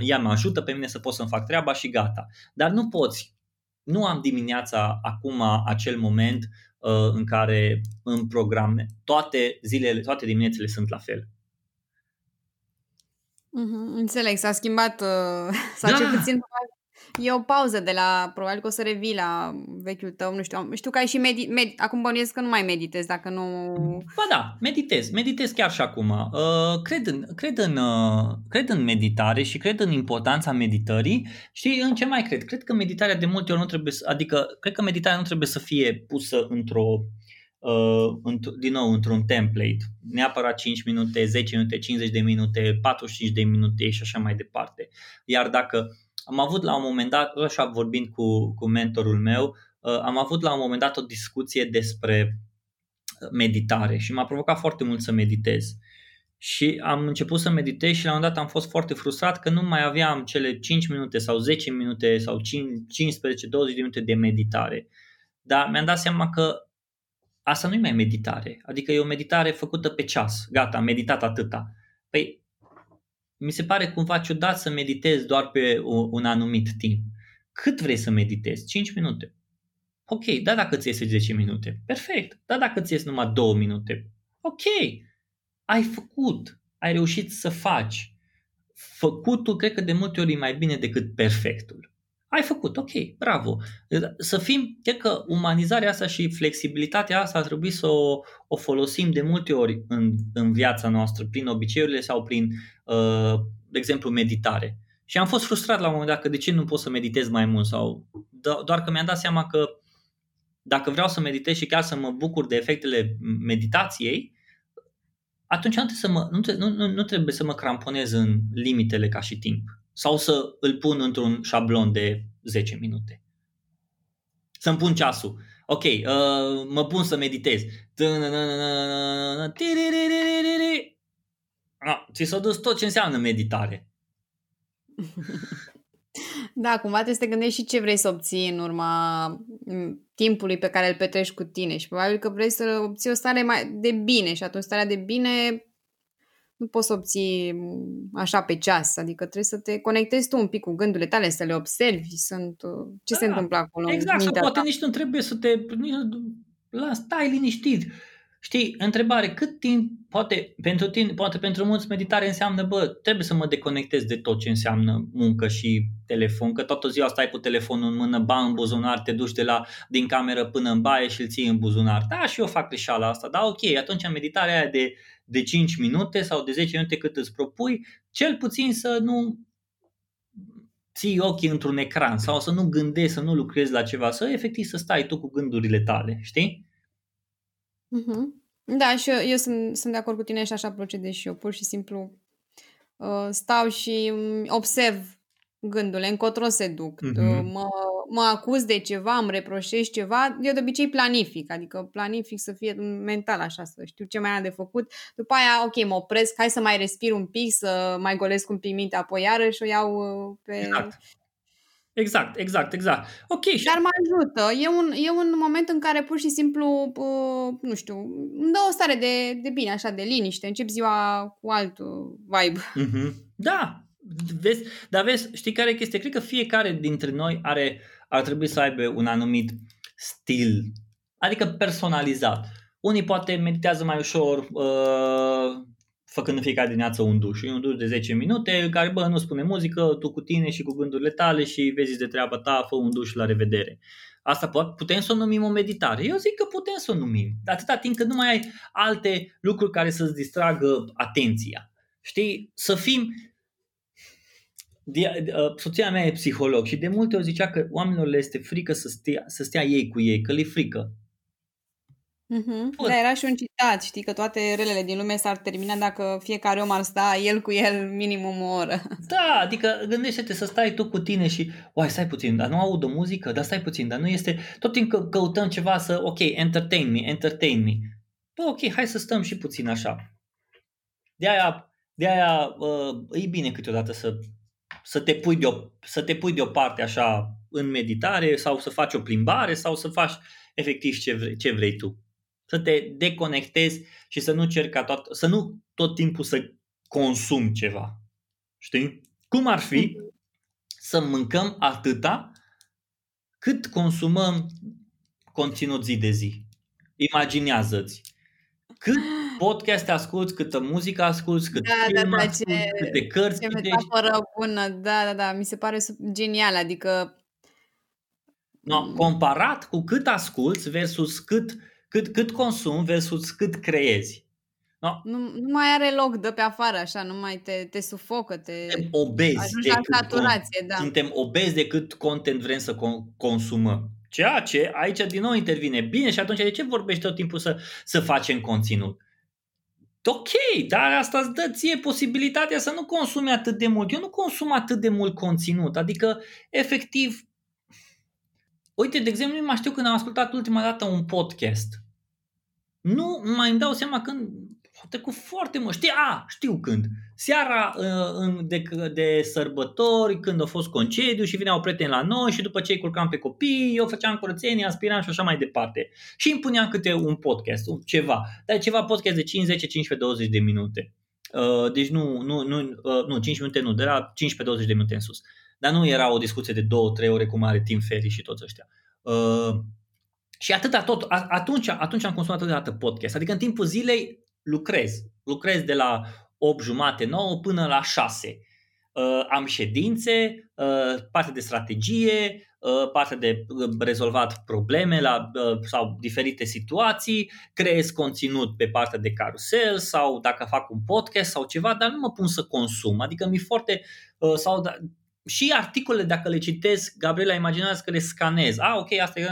ea mă ajută pe mine să pot să-mi fac treaba și gata. Dar nu poți, nu am dimineața acum acel moment uh, în care în programe toate zilele, toate diminețile sunt la fel. Mm-hmm, înțeleg, s-a schimbat, uh, sau da. cel puțin E o pauză de la, probabil că o să revii la vechiul tău, nu știu, știu că ai și medi, med, acum bănuiesc că nu mai meditezi dacă nu... Ba da, meditez, meditez chiar și acum. Uh, cred, în, cred, în, uh, cred în meditare și cred în importanța meditării. și în ce mai cred? Cred că meditarea de multe ori nu trebuie să, adică, cred că meditarea nu trebuie să fie pusă într-o Uh, din nou într-un template, neapărat 5 minute, 10 minute, 50 de minute, 45 de minute și așa mai departe. Iar dacă am avut la un moment dat, așa vorbind cu, cu mentorul meu, uh, am avut la un moment dat o discuție despre meditare și m-a provocat foarte mult să meditez. Și am început să meditez și la un moment dat am fost foarte frustrat că nu mai aveam cele 5 minute sau 10 minute sau 15-20 de minute de meditare. Dar mi-am dat seama că asta nu e mai meditare. Adică e o meditare făcută pe ceas. Gata, am meditat atâta. Păi mi se pare cumva ciudat să meditezi doar pe un anumit timp. Cât vrei să meditezi? 5 minute. Ok, da dacă ți iese 10 minute. Perfect. Da dacă ți iese numai 2 minute. Ok. Ai făcut. Ai reușit să faci. Făcutul cred că de multe ori e mai bine decât perfectul. Ai făcut, ok, bravo. Să fim, cred că umanizarea asta și flexibilitatea asta ar trebui să o, o folosim de multe ori în, în viața noastră, prin obiceiurile sau prin, uh, de exemplu, meditare. Și am fost frustrat la un moment dat că de ce nu pot să meditez mai mult sau doar că mi-am dat seama că dacă vreau să meditez și chiar să mă bucur de efectele meditației, atunci nu trebuie să mă, nu, nu, nu trebuie să mă cramponez în limitele ca și timp sau să îl pun într-un șablon de 10 minute. Să-mi pun ceasul. Ok, uh, mă pun să meditez. ți s-a dus tot ce înseamnă meditare. Da, cumva trebuie să te gândești și ce vrei să obții în urma timpului pe care îl petreci cu tine și probabil că vrei să obții o stare mai de bine și atunci starea de bine nu poți să obții mm, așa pe ceas, adică trebuie să te conectezi tu un pic cu gândurile tale, să le observi, sunt, uh, ce da, se întâmplă acolo. Exact, sau poate ta. nici nu trebuie să te... Nici, la, stai liniștit. Știi, întrebare, cât timp poate pentru tine, poate pentru mulți meditare înseamnă, bă, trebuie să mă deconectez de tot ce înseamnă muncă și telefon, că toată ziua stai cu telefonul în mână, ba în buzunar, te duci de la, din cameră până în baie și îl ții în buzunar. Da, și eu fac greșeala asta, da, ok, atunci meditarea aia de de 5 minute sau de 10 minute cât îți propui, cel puțin să nu ții ochii într-un ecran sau să nu gândești, să nu lucrezi la ceva, să efectiv să stai tu cu gândurile tale, știi? Mm-hmm. Da, și eu, eu sunt, sunt de acord cu tine și așa procedez și eu, pur și simplu uh, stau și observ gândurile, încotro se duc, mm-hmm. mă, mă acuz de ceva, îmi reproșești ceva, eu de obicei planific, adică planific să fie mental așa, să știu ce mai am de făcut. După aia, ok, mă opresc, hai să mai respir un pic, să mai golesc un pic mintea, apoi iarăși o iau uh, pe... Exact. Exact, exact, exact. Ok. Dar mă ajută. E un, e un moment în care pur și simplu, uh, nu știu, îmi dă o stare de, de bine, așa, de liniște. Încep ziua cu alt vibe. Mm-hmm. Da, vezi, dar vezi, știi care e chestia? Cred că fiecare dintre noi are, ar trebui să aibă un anumit stil, adică personalizat. Unii poate meditează mai ușor, uh, făcând în fiecare dimineață un duș. E un duș de 10 minute care, bă, nu spune muzică, tu cu tine și cu gândurile tale și vezi de treaba ta, fă un duș la revedere. Asta putem să o numim o meditare. Eu zic că putem să o numim, dar atâta timp cât nu mai ai alte lucruri care să-ți distragă atenția. Știi? Să fim... Uh, soția mea e psiholog și de multe ori zicea că oamenilor le este frică să stea, să stea ei cu ei, că le frică. Mm-hmm. Da, era și un citat, știi, că toate relele din lume s-ar termina dacă fiecare om ar sta el cu el minimum o oră. Da, adică gândește-te să stai tu cu tine și, uai, stai puțin, dar nu aud o muzică, dar stai puțin, dar nu este, tot timpul căutăm ceva să, ok, entertain me, entertain me. Bă, ok, hai să stăm și puțin așa. De aia, de aia uh, e bine câteodată să, să, te pui de o, să te pui deoparte așa în meditare sau să faci o plimbare sau să faci efectiv ce vrei, ce vrei tu să te deconectezi și să nu cerci ca tot, să nu tot timpul să consumi ceva. Știi? Cum ar fi să mâncăm atâta cât consumăm conținut zi de zi. Imaginează-ți. Cât podcast asculti, câtă muzică asculti, cât da, film da, da, asculti, ce, câte cărți ce metaforă bună, da, da, da, mi se pare genial, adică no, comparat cu cât asculti versus cât uh, cât, cât consum versus cât creezi. No? Nu, nu mai are loc de pe afară, așa, nu mai te, te sufocă, te suntem obezi ajungi la saturație. Da. Suntem obezi de cât content vrem să consumăm. Ceea ce aici din nou intervine. Bine, și atunci de ce vorbești tot timpul să, să facem conținut? Ok, dar asta îți dă ție posibilitatea să nu consumi atât de mult. Eu nu consum atât de mult conținut, adică efectiv Uite, de exemplu, nu mai știu când am ascultat ultima dată un podcast. Nu mai îmi dau seama când a trecut foarte mult. Știi, a, știu când. Seara uh, de, de sărbători, când a fost concediu și vineau prieteni la noi și după ce îi culcam pe copii, eu făceam curățenie, aspiram și așa mai departe. Și îmi puneam câte un podcast, ceva. Dar ceva podcast de 5, 10, 15, 20 de minute. Uh, deci nu, nu, nu, uh, nu 5 minute nu, de la 15-20 de minute în sus. Dar nu era o discuție de 2-3 ore cum are Tim Ferry și toți ăștia. Uh, și atâta tot, atunci, atunci am consumat atâta podcast. Adică în timpul zilei lucrez. Lucrez de la 8 jumate, 9 până la 6. Uh, am ședințe, uh, parte de strategie, uh, parte de uh, rezolvat probleme la, uh, sau diferite situații, creez conținut pe partea de carusel sau dacă fac un podcast sau ceva, dar nu mă pun să consum. Adică mi foarte uh, sau da, și articole, dacă le citesc, Gabriela, imaginează că le scanez. Ah, ok, asta e...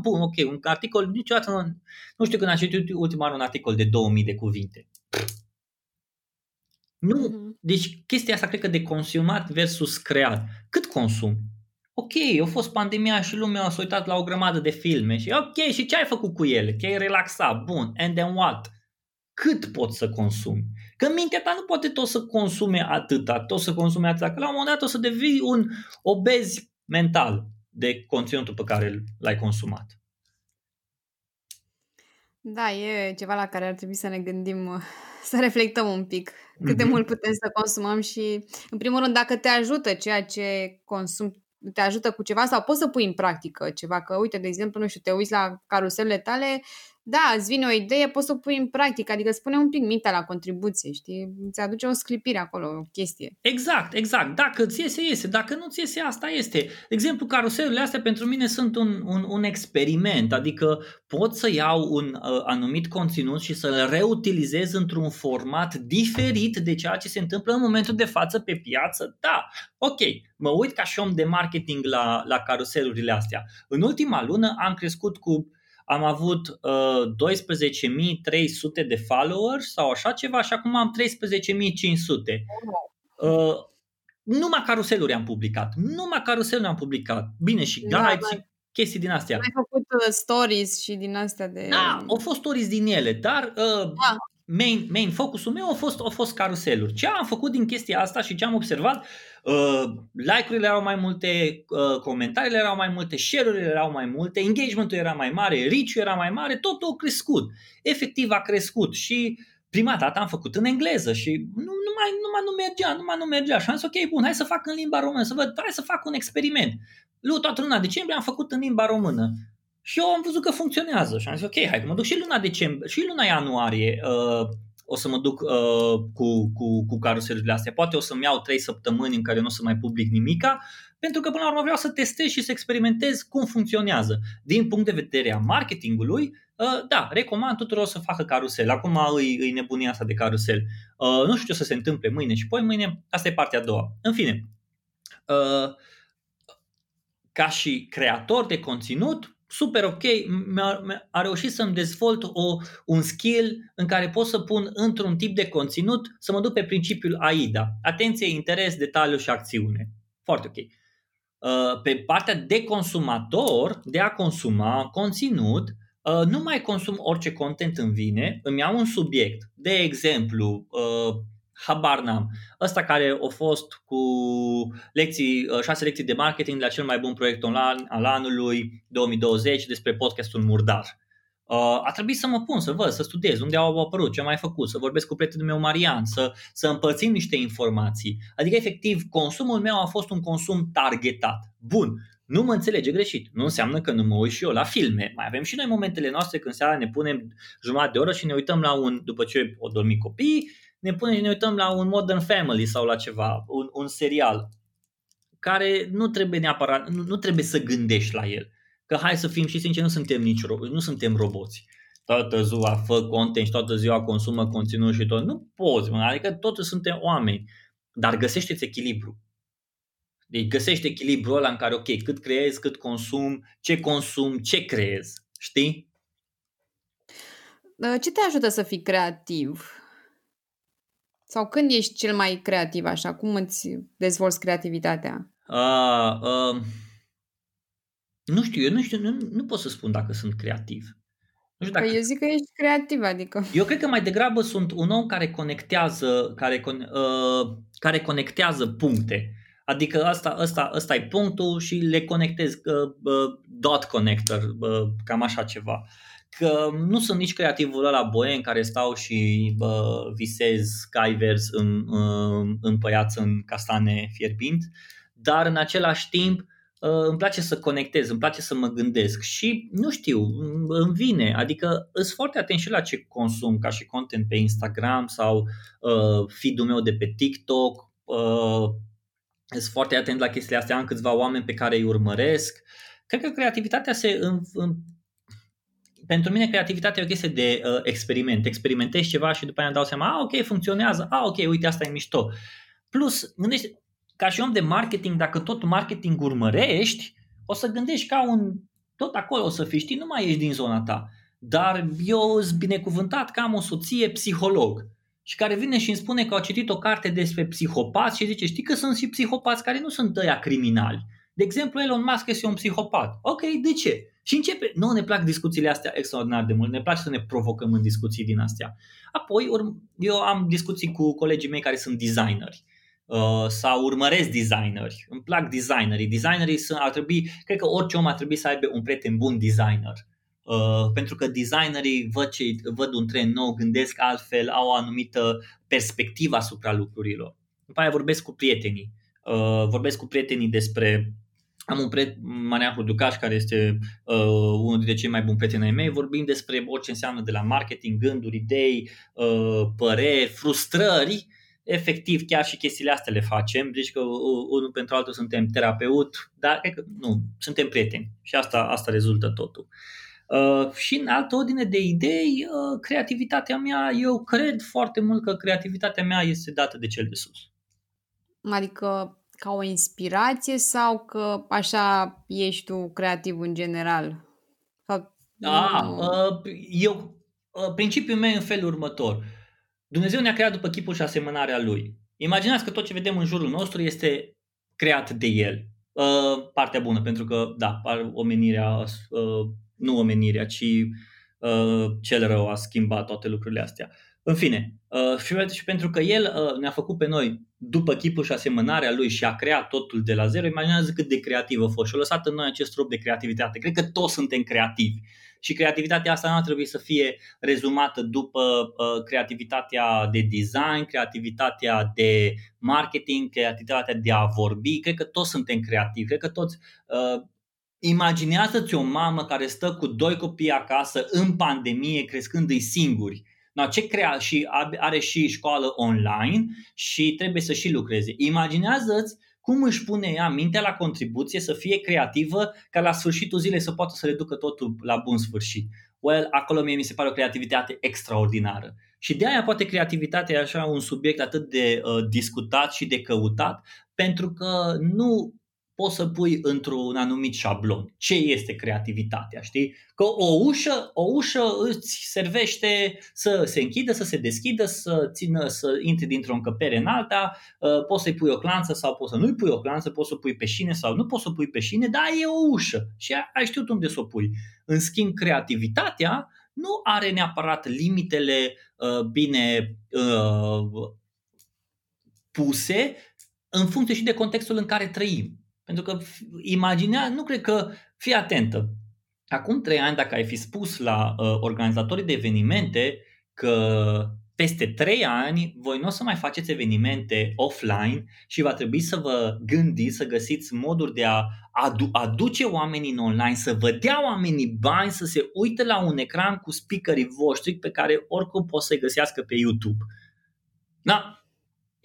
Bun, ok, un articol, niciodată nu, nu știu când am citit ultima oară un articol de 2000 de cuvinte. Nu, mm-hmm. deci chestia asta cred că de consumat versus creat. Cât consum? Ok, a fost pandemia și lumea s-a uitat la o grămadă de filme și ok, și ce ai făcut cu ele? Te-ai relaxat, bun, and then what? Cât poți să consumi? Că mintea ta nu poate tot să consume atâta, tot să consume atâta, că la un moment dat o să devii un obez mental de conținutul pe care l-ai consumat. Da, e ceva la care ar trebui să ne gândim, să reflectăm un pic cât de mm-hmm. mult putem să consumăm și, în primul rând, dacă te ajută ceea ce consum, te ajută cu ceva sau poți să pui în practică ceva, că uite, de exemplu, nu știu, te uiți la caruselele tale da, îți vine o idee, poți să o pui în practică, adică spune un pic mintea la contribuție, știi? Îți aduce o sclipire acolo, o chestie. Exact, exact. Dacă ți iese, iese. Dacă nu ți iese, asta este. De exemplu, caruselurile astea pentru mine sunt un, un, un experiment, adică pot să iau un uh, anumit conținut și să-l reutilizez într-un format diferit de ceea ce se întâmplă în momentul de față pe piață. Da, ok, mă uit ca și om de marketing la, la caruselurile astea. În ultima lună am crescut cu am avut uh, 12.300 de followers sau așa ceva și acum am 13.500. Uh, numai caruseluri am publicat. Numai caruseluri am publicat. Bine, și da, guides da, și chestii din astea. Ai făcut uh, stories și din astea de... Da, au fost stories din ele, dar uh, da. Main, main focusul meu a fost, a fost caruseluri. Ce am făcut din chestia asta și ce am observat, Uh, like-urile erau mai multe, uh, comentariile erau mai multe, share-urile erau mai multe, engagement-ul era mai mare, reach-ul era mai mare, totul a crescut. Efectiv a crescut și prima dată am făcut în engleză și nu, nu, mai, nu mai nu mergea, nu mai nu mergea și am zis ok, bun, hai să fac în limba română, să văd, hai să fac un experiment. Lu, toată luna decembrie am făcut în limba română. Și eu am văzut că funcționează și am zis ok, hai că mă duc și luna decembrie, și luna ianuarie uh, o să mă duc uh, cu, cu, cu caruselurile astea. Poate o să-mi iau 3 săptămâni în care nu o să mai public nimica, pentru că până la urmă vreau să testez și să experimentez cum funcționează. Din punct de vedere a marketingului, uh, da, recomand tuturor să facă carusel. Acum îi, îi nebunia asta de carusel. Uh, nu știu ce o să se întâmple mâine și poi mâine, asta e partea a doua. În fine, uh, ca și creator de conținut, super ok, mi-a, a reușit să-mi dezvolt o, un skill în care pot să pun într-un tip de conținut să mă duc pe principiul AIDA. Atenție, interes, detaliu și acțiune. Foarte ok. Uh, pe partea de consumator, de a consuma conținut, uh, nu mai consum orice content îmi vine, îmi iau un subiect, de exemplu, uh, habar n-am. Ăsta care a fost cu lecții, uh, șase lecții de marketing la cel mai bun proiect online al anului 2020 despre podcastul Murdar. Uh, a trebuit să mă pun, să văd, să studiez unde au apărut, ce am mai făcut, să vorbesc cu prietenul meu Marian, să, să împărțim niște informații. Adică, efectiv, consumul meu a fost un consum targetat. Bun, nu mă înțelege greșit. Nu înseamnă că nu mă uit și eu la filme. Mai avem și noi momentele noastre când seara ne punem jumătate de oră și ne uităm la un, după ce o dormi copii, ne punem și ne uităm la un Modern Family sau la ceva, un, un serial care nu trebuie neapărat, nu, nu trebuie să gândești la el. Că hai să fim și sinceri, nu suntem nici ro- nu suntem roboți. Toată ziua fă content și toată ziua consumă conținut și tot. Nu poți, mă, adică toți suntem oameni. Dar găsește-ți echilibru. Deci găsește echilibrul ăla în care, ok, cât creezi, cât consum, ce consum, ce creezi. Știi? Ce te ajută să fii creativ? Sau când ești cel mai creativ așa? Cum îți dezvolți creativitatea? Uh, uh, nu știu, eu nu știu, nu, nu pot să spun dacă sunt creativ. Nu știu dacă... Păi eu zic că ești creativ, adică... Eu cred că mai degrabă sunt un om care conectează, care, uh, care conectează puncte. Adică asta, asta, asta e punctul și le conectez uh, uh, dot connector, uh, cam așa ceva. Uh, că nu sunt nici creativul ăla boem care stau și bă, visez cai verzi în, în păiață în castane fierbint, dar în același timp ă, îmi place să conectez, îmi place să mă gândesc și nu știu, îmi vine, adică îs foarte atent și la ce consum ca și content pe Instagram sau uh, feed-ul meu de pe TikTok, uh, sunt foarte atent la chestiile astea, am câțiva oameni pe care îi urmăresc. Cred că creativitatea se pentru mine creativitatea e o chestie de uh, experiment. Experimentezi ceva și după aia îmi dau seama, a, ok, funcționează, a, ok, uite, asta e mișto. Plus, gândește, ca și om de marketing, dacă tot marketing urmărești, o să gândești ca un, tot acolo o să fii, știi, nu mai ești din zona ta. Dar eu sunt binecuvântat că am o soție psiholog și care vine și îmi spune că a citit o carte despre psihopați și zice, știi că sunt și psihopați care nu sunt ăia criminali. De exemplu, Elon Musk este un psihopat. Ok, de ce? Și începe, nu ne plac discuțiile astea extraordinar de mult, ne place să ne provocăm în discuții din astea. Apoi, eu am discuții cu colegii mei care sunt designeri uh, sau urmăresc designeri. Îmi plac designerii. Designerii sunt, ar trebui, cred că orice om ar trebui să aibă un prieten bun designer. Uh, pentru că designerii văd, ce, văd un trend nou, gândesc altfel, au o anumită perspectivă asupra lucrurilor. După aia vorbesc cu prietenii. Uh, vorbesc cu prietenii despre am un prieten, Marian Producaș, care este uh, unul dintre cei mai buni prieteni ai mei, vorbim despre orice înseamnă de la marketing, gânduri, idei, uh, păreri, frustrări, efectiv chiar și chestiile astea le facem, deci că uh, unul pentru altul suntem terapeut, dar cred că nu, suntem prieteni și asta, asta rezultă totul. Uh, și în altă ordine de idei, uh, creativitatea mea, eu cred foarte mult că creativitatea mea este dată de cel de sus. Adică ca o inspirație sau că așa ești tu creativ în general? Sau, da, uh, eu, uh, principiul meu în felul următor. Dumnezeu ne-a creat după chipul și asemănarea Lui. Imaginați că tot ce vedem în jurul nostru este creat de El. Uh, partea bună, pentru că, da, omenirea, nu omenirea, ci cel rău a schimbat toate lucrurile astea. În fine, uh, și pentru că El uh, ne-a făcut pe noi după chipul și asemănarea Lui și a creat totul de la zero, imaginează cât de creativ a fost și a lăsat în noi acest trup de creativitate. Cred că toți suntem creativi și creativitatea asta nu ar trebui să fie rezumată după uh, creativitatea de design, creativitatea de marketing, creativitatea de a vorbi. Cred că toți suntem creativi, cred că toți uh, Imaginează-ți o mamă care stă cu doi copii acasă în pandemie, crescând-i singuri No, ce crea și are și școală online și trebuie să și lucreze. Imaginează-ți cum își pune ea mintea la contribuție să fie creativă ca la sfârșitul zilei să poată să reducă totul la bun sfârșit. Well, acolo mie mi se pare o creativitate extraordinară. Și de aia poate creativitatea e așa un subiect atât de uh, discutat și de căutat, pentru că nu poți să pui într-un anumit șablon. Ce este creativitatea, știi? Că o ușă, o ușă îți servește să se închidă, să se deschidă, să țină, să intri dintr-o încăpere în alta, uh, poți să-i pui o clanță sau poți să nu-i pui o clanță, poți să pui pe șine sau nu poți să pui pe șine, dar e o ușă și ai știut unde să o pui. În schimb, creativitatea nu are neapărat limitele uh, bine uh, puse în funcție și de contextul în care trăim. Pentru că imaginea, nu cred că, fii atentă, acum trei ani dacă ai fi spus la uh, organizatorii de evenimente că peste trei ani voi nu o să mai faceți evenimente offline și va trebui să vă gândiți, să găsiți moduri de a adu- aduce oamenii în online, să vă dea oamenii bani să se uite la un ecran cu speakerii voștri pe care oricum pot să-i găsească pe YouTube. Da,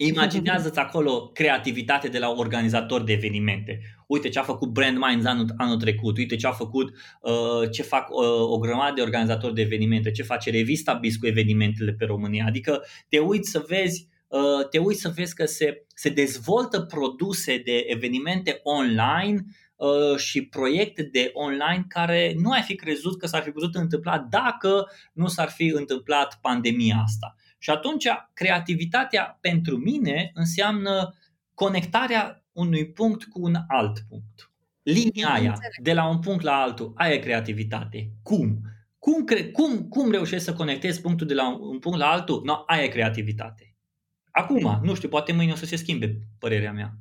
Imaginează-ți acolo creativitate de la organizatori de evenimente. Uite ce a făcut Brand Minds anul, anul trecut, uite ce a făcut, uh, ce fac uh, o grămadă de organizatori de evenimente, ce face revista BIS cu evenimentele pe România. Adică te uiți să vezi uh, te uiți să vezi că se, se dezvoltă produse de evenimente online uh, și proiecte de online care nu ai fi crezut că s-ar fi putut întâmpla dacă nu s-ar fi întâmplat pandemia asta. Și atunci creativitatea pentru mine înseamnă conectarea unui punct cu un alt punct. Linia aia, de la un punct la altul, aia e creativitate. Cum? Cum, cre- cum, cum reușești să conectezi punctul de la un punct la altul? No, aia e creativitate. Acum, nu știu, poate mâine o să se schimbe părerea mea.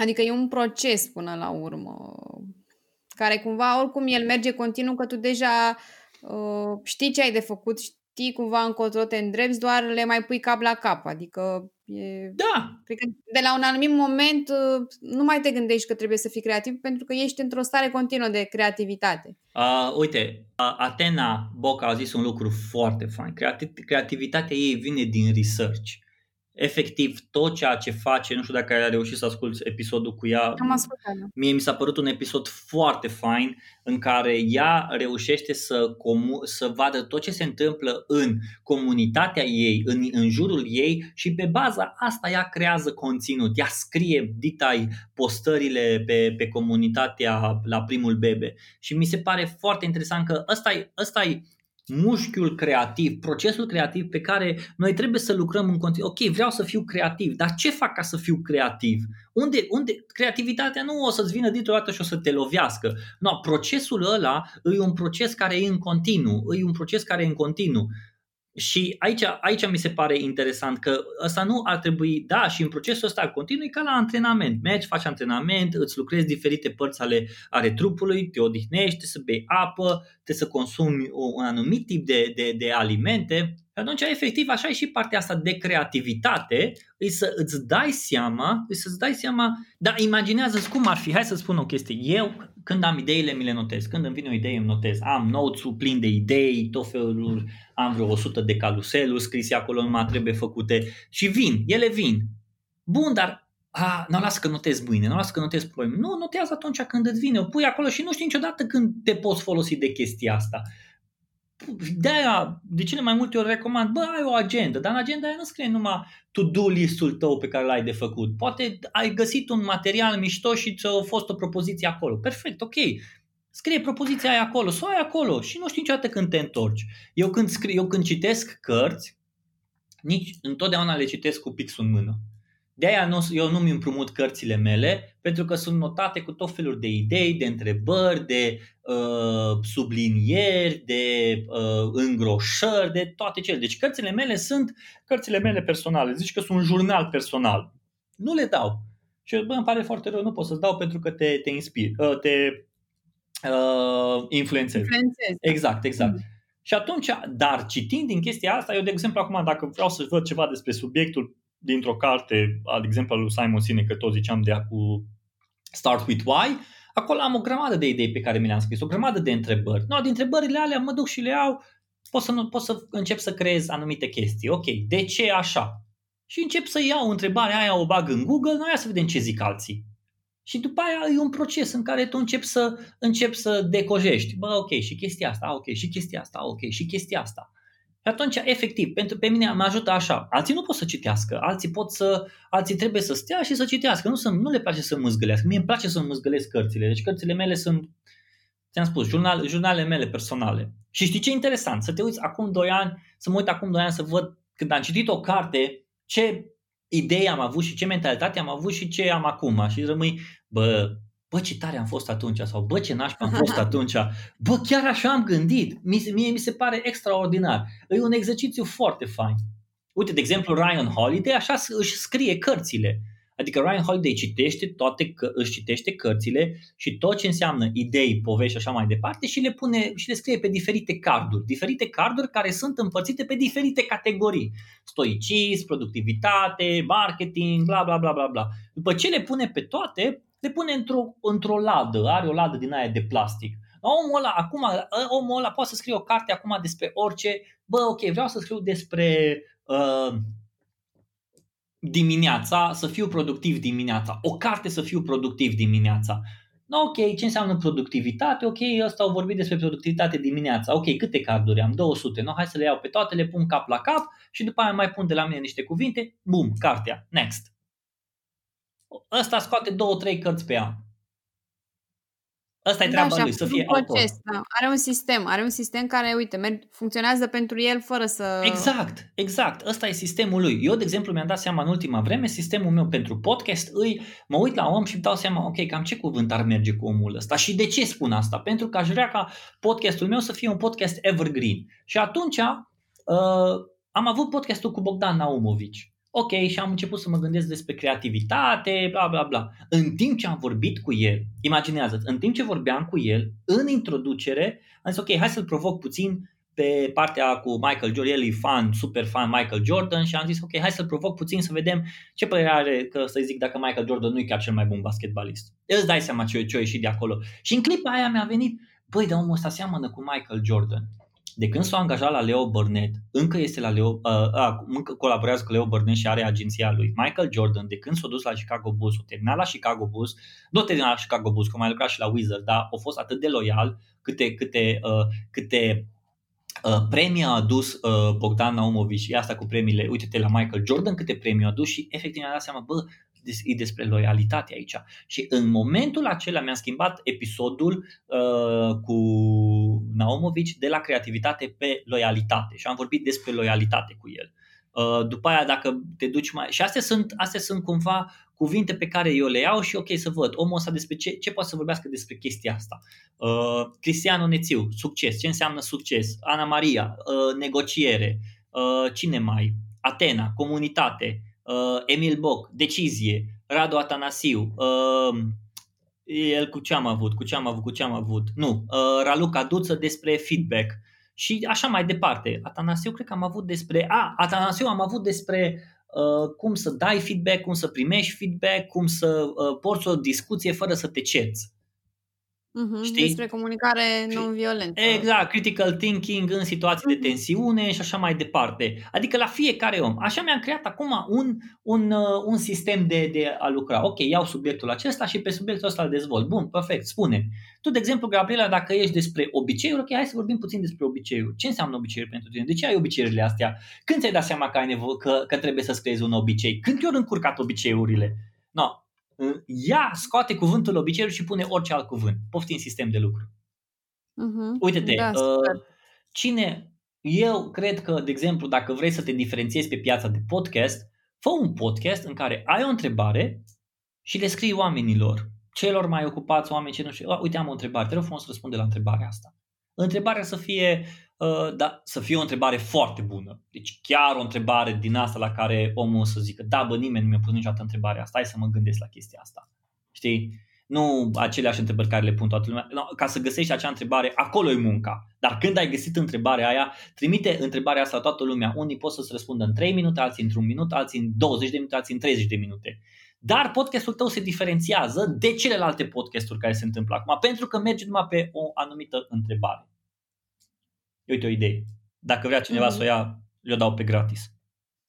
Adică e un proces până la urmă, care cumva, oricum el merge continuu, că tu deja uh, știi ce ai de făcut, știi cumva încotro te îndrepți, doar le mai pui cap la cap. Adică e... Da. Cred că de la un anumit moment uh, nu mai te gândești că trebuie să fii creativ pentru că ești într-o stare continuă de creativitate. Uh, uite, uh, Atena Boca a zis un lucru foarte fain. Creativ- creativitatea ei vine din research efectiv tot ceea ce face, nu știu dacă ai reușit să asculti episodul cu ea. Am ascultat. Da. Mie mi s-a părut un episod foarte fain în care ea reușește să, comu- să vadă tot ce se întâmplă în comunitatea ei, în, în jurul ei și pe baza asta ea creează conținut. Ea scrie ditai postările pe, pe comunitatea la primul bebe. Și mi se pare foarte interesant că ăsta e, ăsta e mușchiul creativ, procesul creativ pe care noi trebuie să lucrăm în continuu. Ok, vreau să fiu creativ, dar ce fac ca să fiu creativ? Unde, unde creativitatea nu o să-ți vină dintr-o dată și o să te lovească. No, procesul ăla e un proces care e în continuu, e un proces care e în continuu. Și aici, aici mi se pare interesant că ăsta nu ar trebui, da, și în procesul ăsta continui ca la antrenament. Mergi, faci antrenament, îți lucrezi diferite părți ale, ale trupului, te odihnești, să bei apă, trebuie să consumi un anumit tip de, de, de alimente. Și atunci, efectiv, așa e și partea asta de creativitate, îi să îți dai seama, îi să-ți dai seama, dar imaginează cum ar fi, hai să spun o chestie, eu când am ideile mi le notez, când îmi vine o idee îmi notez, am notes plin de idei, tot felul, am vreo 100 de caluseluri scrise acolo, numai trebuie făcute și vin, ele vin. Bun, dar a, nu las că notez mâine, nu las că notez poi. Nu, notează atunci când îți vine, o pui acolo și nu știi niciodată când te poți folosi de chestia asta. De aia, de cele mai multe ori recomand, bă, ai o agenda, dar în agenda aia nu scrie numai to-do listul tău pe care l-ai de făcut. Poate ai găsit un material mișto și ți-a fost o propoziție acolo. Perfect, ok. Scrie propoziția aia acolo, sau ai acolo și nu știi niciodată când te întorci. Eu când, scrie, eu când citesc cărți, nici întotdeauna le citesc cu pixul în mână. De aia nu, eu nu-mi împrumut cărțile mele, pentru că sunt notate cu tot felul de idei, de întrebări, de uh, sublinieri, de uh, îngroșări, de toate cele. Deci cărțile mele sunt cărțile mele personale. Zici că sunt un jurnal personal. Nu le dau. Și bă, îmi pare foarte rău, nu pot să-ți dau pentru că te, te inspir, uh, te uh, influențez. Influențez. Exact, exact. Mm. Și atunci, dar citind din chestia asta, eu de exemplu acum dacă vreau să văd ceva despre subiectul dintr-o carte, al exemplu al lui Simon Sinek, că tot ziceam de cu Start with Why, acolo am o grămadă de idei pe care mi le-am scris, o grămadă de întrebări. No, din întrebările alea mă duc și le iau, poți să, nu, poți să încep să creezi anumite chestii. Ok, de ce așa? Și încep să iau întrebarea aia, o bag în Google, noi să vedem ce zic alții. Și după aia e un proces în care tu începi să, începi să decojești. Bă, ok, și chestia asta, ok, și chestia asta, ok, și chestia asta. Și atunci, efectiv, pentru pe mine mă ajută așa. Alții nu pot să citească, alții pot să, alții trebuie să stea și să citească. Nu, să, nu le place să mâzgălească. Mie îmi place să mâzgălesc cărțile. Deci cărțile mele sunt, ți-am spus, jurnal, jurnalele mele personale. Și știi ce e interesant? Să te uiți acum 2 ani, să mă uit acum 2 ani să văd când am citit o carte, ce idei am avut și ce mentalitate am avut și ce am acum. Și rămâi, bă, bă, ce tare am fost atunci sau bă, ce nașpa am fost atunci, bă, chiar așa am gândit. Mie, mie mi se pare extraordinar. E un exercițiu foarte fain. Uite, de exemplu, Ryan Holiday așa își scrie cărțile. Adică Ryan Holiday citește toate, își citește cărțile și tot ce înseamnă idei, povești și așa mai departe și le pune și le scrie pe diferite carduri. Diferite carduri care sunt împărțite pe diferite categorii. Stoicism, productivitate, marketing, bla bla bla bla bla. După ce le pune pe toate, le pune într-o, într-o ladă, are o ladă din aia de plastic. Omul ăla, acum, omul ăla poate să scrie o carte acum despre orice, bă, ok, vreau să scriu despre uh, dimineața, să fiu productiv dimineața, o carte să fiu productiv dimineața. No, ok, ce înseamnă productivitate? Ok, ăsta au vorbit despre productivitate dimineața. Ok, câte carduri am? 200. No, hai să le iau pe toate, le pun cap la cap și după aia mai pun de la mine niște cuvinte. Bum, cartea. Next. Ăsta scoate două, trei cărți pe an. Asta e da, treaba da, lui, să fie proces, da. Are un sistem, are un sistem care, uite, merg, funcționează pentru el fără să... Exact, exact. Ăsta e sistemul lui. Eu, de exemplu, mi-am dat seama în ultima vreme, sistemul meu pentru podcast îi, mă uit la om și îmi dau seama, ok, cam ce cuvânt ar merge cu omul ăsta. Și de ce spun asta? Pentru că aș vrea ca podcastul meu să fie un podcast evergreen. Și atunci uh, am avut podcastul cu Bogdan Naumovici. Ok, și am început să mă gândesc despre creativitate, bla bla bla. În timp ce am vorbit cu el, imaginează în timp ce vorbeam cu el, în introducere, am zis ok, hai să-l provoc puțin pe partea cu Michael Jordan, el e fan, super fan Michael Jordan și am zis ok, hai să-l provoc puțin să vedem ce părere are că să zic dacă Michael Jordan nu e chiar cel mai bun basketbalist. Îți dai seama ce, ce a ieșit de acolo. Și în clipa aia mi-a venit, băi, dar omul ăsta seamănă cu Michael Jordan de când s-a angajat la Leo Burnett, încă este la Leo, uh, uh, încă colaborează cu Leo Burnett și are agenția lui. Michael Jordan, de când s-a dus la Chicago Bulls, a terminat la Chicago Bulls, nu a terminat la Chicago Bulls, că mai lucrat și la Wizards, dar a fost atât de loial câte, câte, uh, câte Uh, premii a adus uh, Bogdan Naumovic și asta cu premiile, uite-te la Michael Jordan câte premii a adus și efectiv mi-am dat seama, bă, e despre loialitate aici. Și în momentul acela mi-am schimbat episodul uh, cu Naumovic de la creativitate pe loialitate și am vorbit despre loialitate cu el. Uh, după aia dacă te duci mai... Și astea sunt, astea sunt cumva cuvinte pe care eu le iau și ok să văd omul ăsta despre ce, ce poate să vorbească despre chestia asta. Uh, Cristiano Nețiu, succes, ce înseamnă succes? Ana Maria, uh, negociere, uh, cine mai? Atena, comunitate, uh, Emil Boc, decizie, Radu Atanasiu, uh, el cu ce am avut, cu ce am avut, cu ce am avut, nu, uh, Raluca Duță despre feedback și așa mai departe. Atanasiu cred că am avut despre, a, Atanasiu am avut despre uh, cum să dai feedback, cum să primești feedback, cum să uh, porți o discuție fără să te cerți. Uh-huh, Știi? Despre comunicare non-violentă. Exact, critical thinking în situații uh-huh. de mhm. tensiune și așa mai departe. Adică la fiecare om. Așa mi-am creat acum un, un, uh, un sistem de, de a lucra. Ok, iau subiectul acesta și pe subiectul ăsta îl dezvolt. Bun, perfect, spune. Tu, de exemplu, Gabriela, dacă ești despre obiceiuri, ok, hai să vorbim puțin despre obiceiuri. Ce înseamnă obiceiuri pentru tine? De ce ai obiceiurile astea? Când ți-ai dat seama că, ai nevo- că, că trebuie să scriezi un obicei? Când te-au încurcat obiceiurile? No, ea scoate cuvântul obiceiul și pune orice alt cuvânt. Poftim sistem de lucru. Uh-huh. Uite-te, da, uh, cine, eu cred că, de exemplu, dacă vrei să te diferențiezi pe piața de podcast, fă un podcast în care ai o întrebare și le scrii oamenilor, celor mai ocupați, oameni ce nu știu, uite am o întrebare, te rog frumos să răspunde la întrebarea asta. Întrebarea să fie, uh, da, să fie o întrebare foarte bună. Deci chiar o întrebare din asta la care omul să zică, da, bă, nimeni nu mi-a pus niciodată întrebarea asta, hai să mă gândesc la chestia asta. Știi? Nu aceleași întrebări care le pun toată lumea. No, ca să găsești acea întrebare, acolo e munca. Dar când ai găsit întrebarea aia, trimite întrebarea asta la toată lumea. Unii pot să-ți răspundă în 3 minute, alții într-un minut, alții în 20 de minute, alții în 30 de minute. Dar podcastul tău se diferențiază de celelalte podcasturi care se întâmplă acum, pentru că merge numai pe o anumită întrebare. Uite o idee. Dacă vrea cineva mm-hmm. să o ia, le dau pe gratis.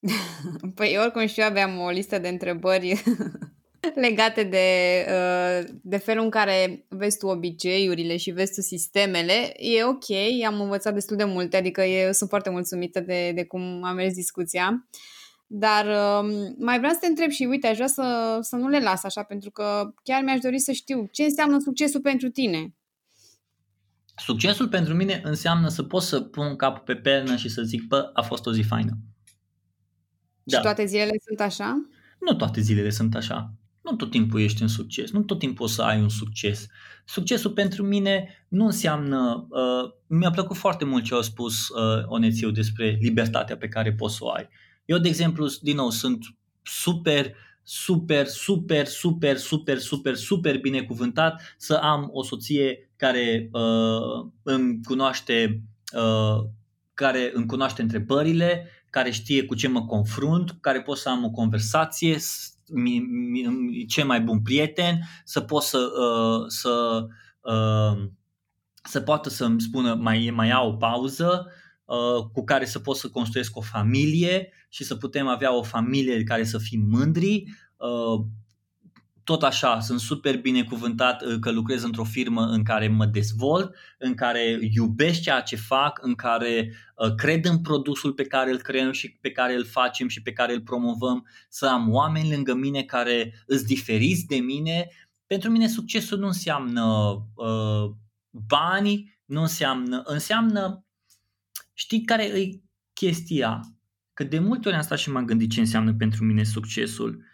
Păi oricum și eu aveam o listă de întrebări legate de, uh, de felul în care vezi tu obiceiurile și vezi tu sistemele. E ok, am învățat destul de multe, adică eu sunt foarte mulțumită de, de cum a mers discuția. Dar um, mai vreau să te întreb și uite, aș vrea să, să nu le las așa, pentru că chiar mi-aș dori să știu ce înseamnă succesul pentru tine. Succesul pentru mine înseamnă să pot să pun capul pe pernă și să zic, bă, a fost o zi faină. Da. Și toate zilele sunt așa? Nu toate zilele sunt așa. Nu tot timpul ești în succes, nu tot timpul o să ai un succes. Succesul pentru mine nu înseamnă... Uh, mi-a plăcut foarte mult ce au spus uh, Onețiu despre libertatea pe care poți să o ai. Eu, de exemplu, din nou, sunt super, super, super, super, super, super, super binecuvântat să am o soție care uh, îmi cunoaște uh, care îmi cunoaște întrebările, care știe cu ce mă confrunt, care pot să am o conversație, cel mai bun prieten, să pot să, uh, să, uh, să poată să-mi spună mai, mai iau o pauză, uh, cu care să pot să construiesc o familie și să putem avea o familie care să fim mândri. Uh, tot așa, sunt super binecuvântat uh, că lucrez într-o firmă în care mă dezvolt, în care iubesc ceea ce fac, în care uh, cred în produsul pe care îl creăm și pe care îl facem și pe care îl promovăm, să am oameni lângă mine care îți diferiți de mine. Pentru mine succesul nu înseamnă uh, bani, nu înseamnă, înseamnă, știi care e chestia? Că de multe ori am stat și m-am gândit ce înseamnă pentru mine succesul,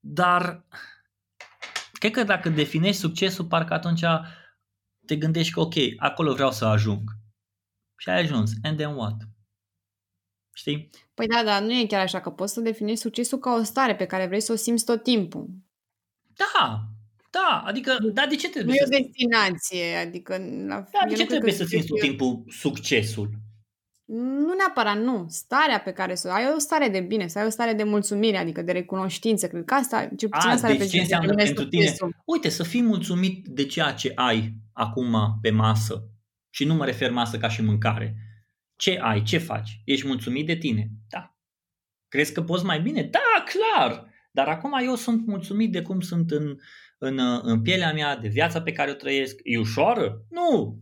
dar Cred că dacă definești succesul, parcă atunci te gândești că ok, acolo vreau să ajung. Și ai ajuns. And then what? Știi? Păi da, dar nu e chiar așa, că poți să definești succesul ca o stare pe care vrei să o simți tot timpul. Da, da, adică, da, de ce trebuie nu să... Nu e o destinație, adică... La... Da, de ce trebuie să simți tot timpul succesul? Nu neapărat, nu. Starea pe care să ai o stare de bine, să ai o stare de mulțumire, adică de recunoștință. Cred că asta, ce puțin asta deci ce înseamnă pentru tine? Uite, să fii mulțumit de ceea ce ai acum pe masă. Și nu mă refer masă ca și mâncare. Ce ai? Ce faci? Ești mulțumit de tine? Da. Crezi că poți mai bine? Da, clar! Dar acum eu sunt mulțumit de cum sunt în, în, în pielea mea, de viața pe care o trăiesc. E ușoară? Nu!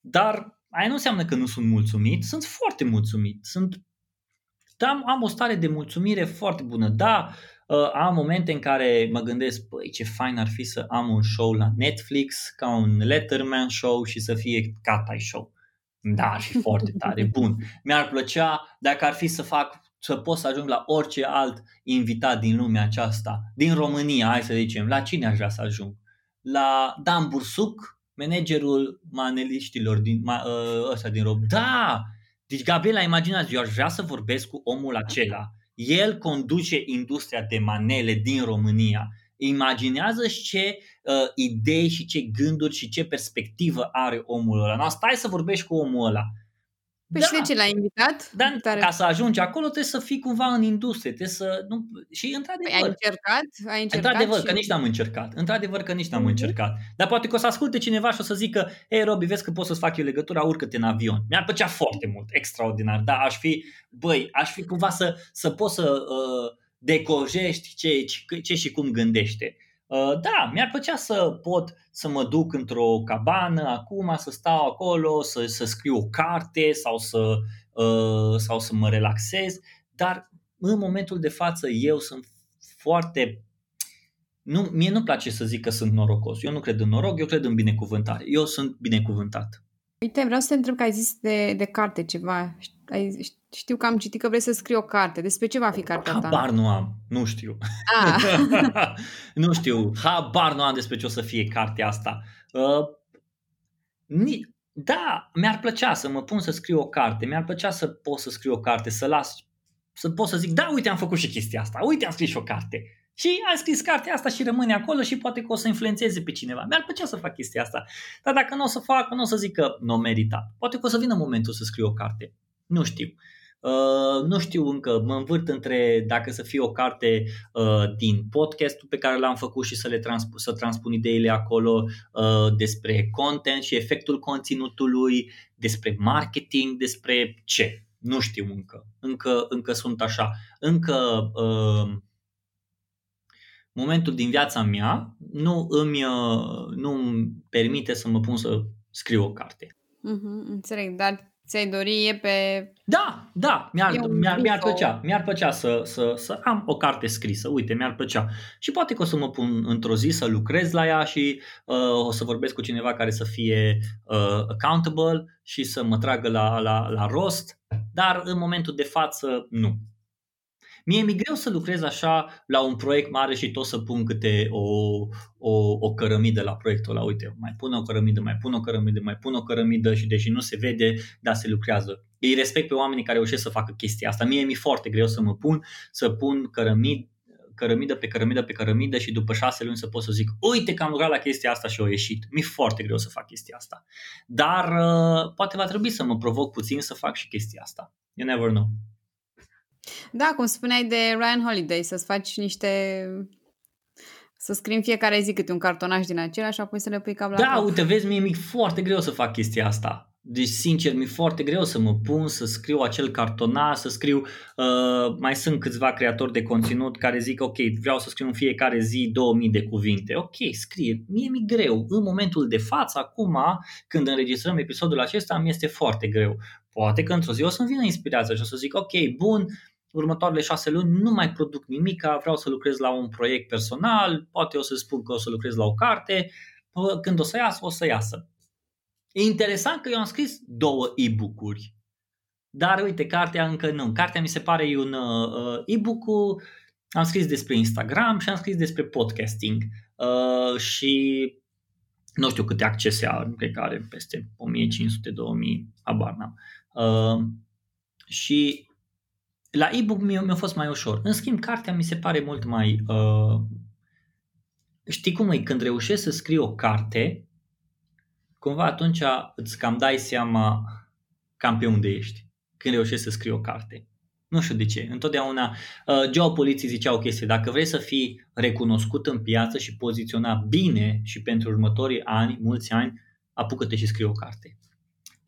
Dar aia nu înseamnă că nu sunt mulțumit, sunt foarte mulțumit. Sunt, da, am o stare de mulțumire foarte bună. Da, uh, am momente în care mă gândesc, băi, ce fain ar fi să am un show la Netflix, ca un Letterman show și să fie Catai Show. Da, ar fi foarte tare, bun. Mi-ar plăcea dacă ar fi să fac să pot să ajung la orice alt invitat din lumea aceasta, din România, hai să zicem, la cine aș vrea să ajung? La Dan Bursuc, managerul maneliștilor din, ma, ă, ăsta din Rob. Da! Deci, Gabriela, imaginați, eu aș vrea să vorbesc cu omul acela. El conduce industria de manele din România. Imaginează-și ce uh, idei și ce gânduri și ce perspectivă are omul ăla. No, stai să vorbești cu omul ăla. Păi da. și de ce l-ai invitat? Da, Tare. ca să ajungi acolo trebuie să fii cumva în industrie, trebuie să... Nu, și într-adevăr... Păi ai încercat? Ai încercat într-adevăr și... că nici n-am încercat. Într-adevăr că nici n-am uh-huh. încercat. Dar poate că o să asculte cineva și o să zică Ei, Robi, vezi că pot să-ți fac eu legătura, urcă-te în avion. Mi-ar plăcea foarte mult, extraordinar. Da, aș fi, băi, aș fi cumva să, să poți să uh, decojești ce, ce, ce și cum gândește. Uh, da, mi-ar plăcea să pot să mă duc într-o cabană acum, să stau acolo, să, să scriu o carte sau să, uh, sau să mă relaxez, dar în momentul de față eu sunt foarte nu, mie nu place să zic că sunt norocos. Eu nu cred în noroc, eu cred în binecuvântare. Eu sunt binecuvântat. Uite, vreau să te întreb că ai zis de, de carte ceva. Ai, știu că am citit că vrei să scrii o carte. Despre ce va fi cartea ta? Habar nu am. Nu știu. Ah. nu știu. Habar nu am despre ce o să fie cartea asta. Uh, ni- da, mi-ar plăcea să mă pun să scriu o carte. Mi-ar plăcea să pot să scriu o carte, să las, să pot să zic, da, uite, am făcut și chestia asta. Uite, am scris și o carte. Și am scris cartea asta și rămâne acolo și poate că o să influențeze pe cineva. Mi-ar plăcea să fac chestia asta. Dar dacă nu o să fac, nu o să zic că nu o merita. Poate că o să vină momentul să scriu o carte. Nu știu. Uh, nu știu încă, mă învârt între dacă să fie o carte uh, din podcastul pe care l-am făcut și să le transp- să transpun ideile acolo uh, despre content și efectul conținutului, despre marketing, despre ce. Nu știu încă. Încă, încă sunt așa. Încă uh, momentul din viața mea nu îmi, uh, nu îmi permite să mă pun să scriu o carte. Mm-hmm, înțeleg, dar ți-ai dori e pe... Da, da, mi-ar, mi-ar, mi-ar plăcea, mi-ar plăcea să, să, să am o carte scrisă, uite, mi-ar plăcea. Și poate că o să mă pun într-o zi să lucrez la ea și uh, o să vorbesc cu cineva care să fie uh, accountable și să mă tragă la, la, la rost, dar în momentul de față nu. Mie mi-e greu să lucrez așa la un proiect mare și tot să pun câte o, o, o cărămidă la proiectul ăla. Uite, mai pun o cărămidă, mai pun o cărămidă, mai pun o cărămidă și deși nu se vede, dar se lucrează. Îi respect pe oamenii care reușesc să facă chestia asta. Mie mi-e foarte greu să mă pun, să pun cărămid, cărămidă pe cărămidă pe cărămidă și după șase luni să pot să zic uite că am lucrat la chestia asta și au ieșit. Mi-e foarte greu să fac chestia asta. Dar uh, poate va trebui să mă provoc puțin să fac și chestia asta. You never know. Da, cum spuneai de Ryan Holiday, să-ți faci niște... Să scrii în fiecare zi câte un cartonaș din acela și apoi să le pui cap la Da, cap. uite, vezi, mie mi-e foarte greu să fac chestia asta. Deci, sincer, mi-e foarte greu să mă pun să scriu acel cartonaș, să scriu... Uh, mai sunt câțiva creatori de conținut care zic, ok, vreau să scriu în fiecare zi 2000 de cuvinte. Ok, scrie. Mie mi-e greu. În momentul de față, acum, când înregistrăm episodul acesta, mi este foarte greu. Poate că într-o zi o să-mi vină inspirația și o să zic, ok, bun, următoarele șase luni nu mai produc nimic, vreau să lucrez la un proiect personal, poate o să spun că o să lucrez la o carte, când o să iasă, o să iasă. E interesant că eu am scris două e-book-uri, dar uite, cartea încă nu. Cartea mi se pare un uh, e-book am scris despre Instagram și am scris despre podcasting uh, și nu știu câte accese are, cred că are peste 1500-2000, habar n-am. Uh, și la e-book mi-a, mi-a fost mai ușor. În schimb, cartea mi se pare mult mai... Uh, știi cum e? Când reușești să scrii o carte, cumva atunci îți cam dai seama cam pe unde ești când reușești să scrii o carte. Nu știu de ce. Întotdeauna uh, geopoliții ziceau o chestie. Dacă vrei să fii recunoscut în piață și poziționat bine și pentru următorii ani, mulți ani, apucă-te și scrie o carte.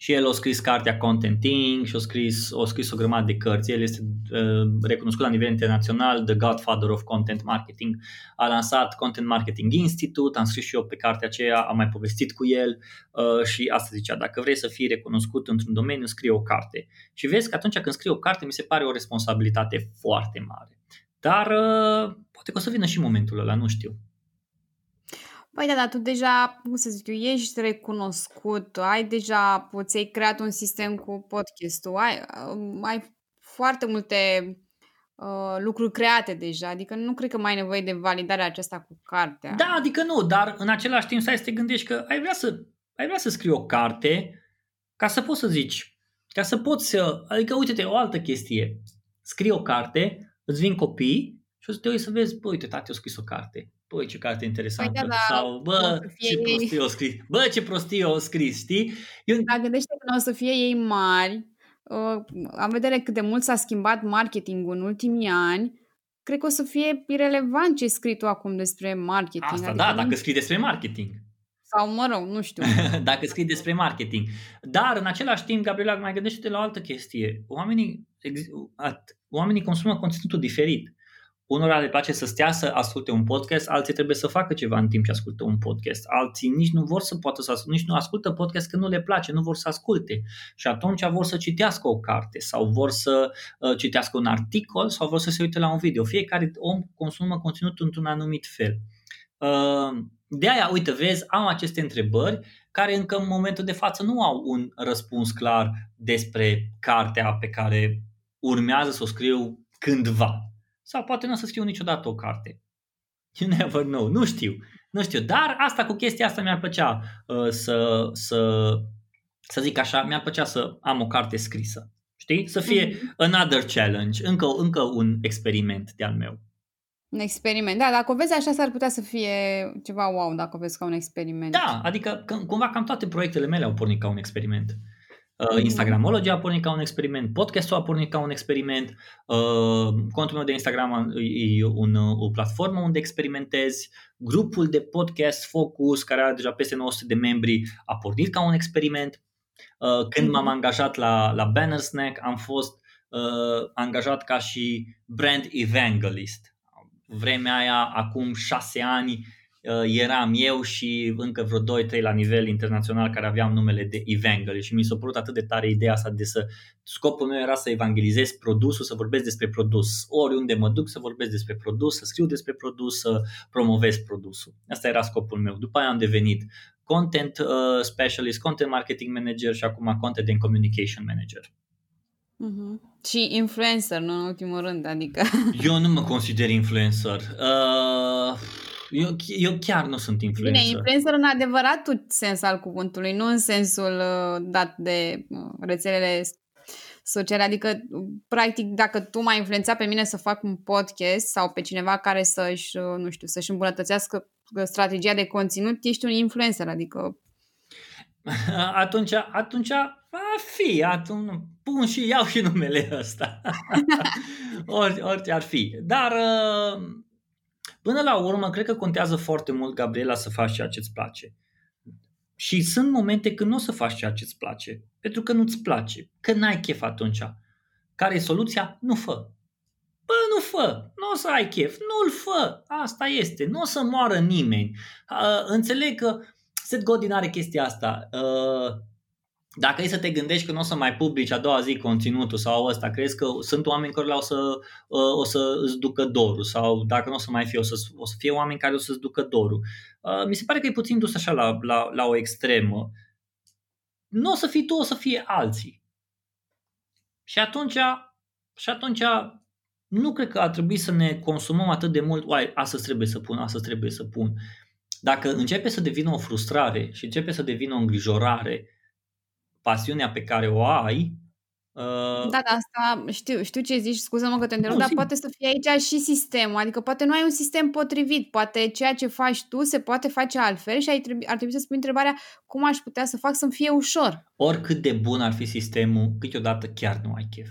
Și el a scris cartea Contenting și a scris, a scris o grămadă de cărți. El este uh, recunoscut la nivel internațional, The Godfather of Content Marketing. A lansat Content Marketing Institute, am scris și eu pe cartea aceea, am mai povestit cu el uh, și asta zicea, dacă vrei să fii recunoscut într-un domeniu, scrie o carte. Și vezi că atunci când scrii o carte, mi se pare o responsabilitate foarte mare. Dar uh, poate că o să vină și momentul ăla, nu știu. Păi da, dar tu deja, cum să zic eu, ești recunoscut, ai deja, ți-ai creat un sistem cu podcastul, ai, um, ai foarte multe uh, lucruri create deja, adică nu cred că mai ai nevoie de validarea aceasta cu cartea. Da, adică nu, dar în același timp să te gândești că ai vrea să, ai vrea să scrii o carte ca să poți să zici, ca să poți să, adică uite-te, o altă chestie, scrii o carte, îți vin copii și o să te uiți să vezi, bă, uite, tati a scris o carte băi, ce carte interesantă. Păi da, da, Sau, bă, ce ei... prostie o scris. Bă, ce prostie o scris, știi? Eu... Dar gândește că o să fie ei mari, uh, am vedere cât de mult s-a schimbat marketingul în ultimii ani, cred că o să fie irrelevant ce scrii tu acum despre marketing. Asta, adică da, nu... dacă scrii despre marketing. Sau, mă rog, nu știu. dacă scrii despre marketing. Dar, în același timp, Gabriela, mai gândește-te la o altă chestie. Oamenii, oamenii consumă conținutul diferit. Unora le place să stea să asculte un podcast, alții trebuie să facă ceva în timp ce ascultă un podcast. Alții nici nu vor să poată să asculte, nici nu ascultă podcast că nu le place, nu vor să asculte. Și atunci vor să citească o carte sau vor să uh, citească un articol sau vor să se uite la un video. Fiecare om consumă conținutul într-un anumit fel. Uh, de aia, uite, vezi, am aceste întrebări care încă în momentul de față nu au un răspuns clar despre cartea pe care urmează să o scriu cândva. Sau poate nu o să scriu niciodată o carte. You never know. Nu știu. Nu știu. Dar asta cu chestia asta mi-ar plăcea uh, să, să, să zic așa, mi-ar plăcea să am o carte scrisă. Știi? Să fie mm-hmm. another challenge, încă, încă un experiment de-al meu. Un experiment. Da, dacă o vezi așa, s-ar putea să fie ceva wow dacă o vezi ca un experiment. Da, adică cumva cam toate proiectele mele au pornit ca un experiment. Uh, Instagramology a pornit ca un experiment, podcastul a pornit ca un experiment, uh, contul meu de Instagram e un, o platformă unde experimentezi, grupul de podcast Focus, care are deja peste 900 de membri, a pornit ca un experiment. Uh, când m-am mhm. angajat la, la Banner Snack, am fost uh, angajat ca și brand evangelist. Vremea aia, acum șase ani, Uh, eram eu și încă vreo 2-3 la nivel internațional care aveam numele de Evangel și mi s-a părut atât de tare ideea asta de să scopul meu era să evangelizez produsul, să vorbesc despre produs. Oriunde mă duc să vorbesc despre produs, să scriu despre produs, să promovez produsul. Asta era scopul meu. După aia am devenit content uh, specialist, content marketing manager și acum content and communication manager. Uh-huh. Și influencer, nu în ultimul rând, adică... Eu nu mă consider influencer. Uh, eu, eu chiar nu sunt influencer. Bine, influencer în adevăratul sens al cuvântului, nu în sensul uh, dat de uh, rețelele sociale. Adică, practic, dacă tu m-ai influențat pe mine să fac un podcast sau pe cineva care să-și, uh, nu știu, să-și îmbunătățească strategia de conținut, ești un influencer, adică... Atunci, atunci va fi, atunci pun și iau și numele ăsta. Ori, orice ar fi. Dar uh, Până la urmă, cred că contează foarte mult, Gabriela, să faci ceea ce îți place. Și sunt momente când nu o să faci ceea ce îți place, pentru că nu-ți place, că n-ai chef atunci. Care e soluția? Nu fă. Bă, nu fă, nu o să ai chef, nu-l fă, asta este, nu o să moară nimeni. Uh, înțeleg că Seth Godin are chestia asta. Uh, dacă e să te gândești că nu o să mai publici a doua zi conținutul sau ăsta, crezi că sunt oameni care o să, uh, o să îți ducă dorul sau dacă nu o să mai fie, o să, o să fie oameni care o să îți ducă dorul. Uh, mi se pare că e puțin dus așa la, la, la o extremă. Nu o să fii tu, o să fie alții. Și atunci, și atunci nu cred că ar trebui să ne consumăm atât de mult, oai, astăzi trebuie să pun, astăzi trebuie să pun. Dacă începe să devină o frustrare și începe să devină o îngrijorare, pasiunea pe care o ai. Uh... Da, da, asta știu, știu ce zici, scuză-mă că te întrerup, dar poate să fie aici și sistemul, adică poate nu ai un sistem potrivit, poate ceea ce faci tu se poate face altfel și ai trebui, ar trebui să spui întrebarea cum aș putea să fac să-mi fie ușor. Oricât de bun ar fi sistemul, câteodată chiar nu ai chef.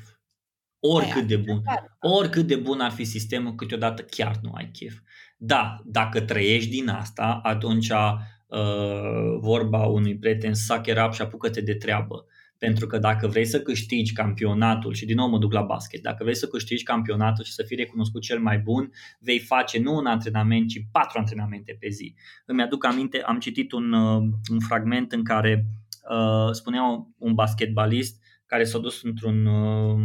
Oricât de bun. Oricât de bun ar fi sistemul, câteodată chiar nu ai chef. Da, dacă trăiești din asta, atunci uh, vorba unui prieten, suck it up și apucă-te de treabă. Pentru că dacă vrei să câștigi campionatul, și din nou mă duc la basket, dacă vrei să câștigi campionatul și să fii recunoscut cel mai bun, vei face nu un antrenament, ci patru antrenamente pe zi. Îmi aduc aminte, am citit un, uh, un fragment în care uh, spunea un basketbalist care s-a dus într-un uh,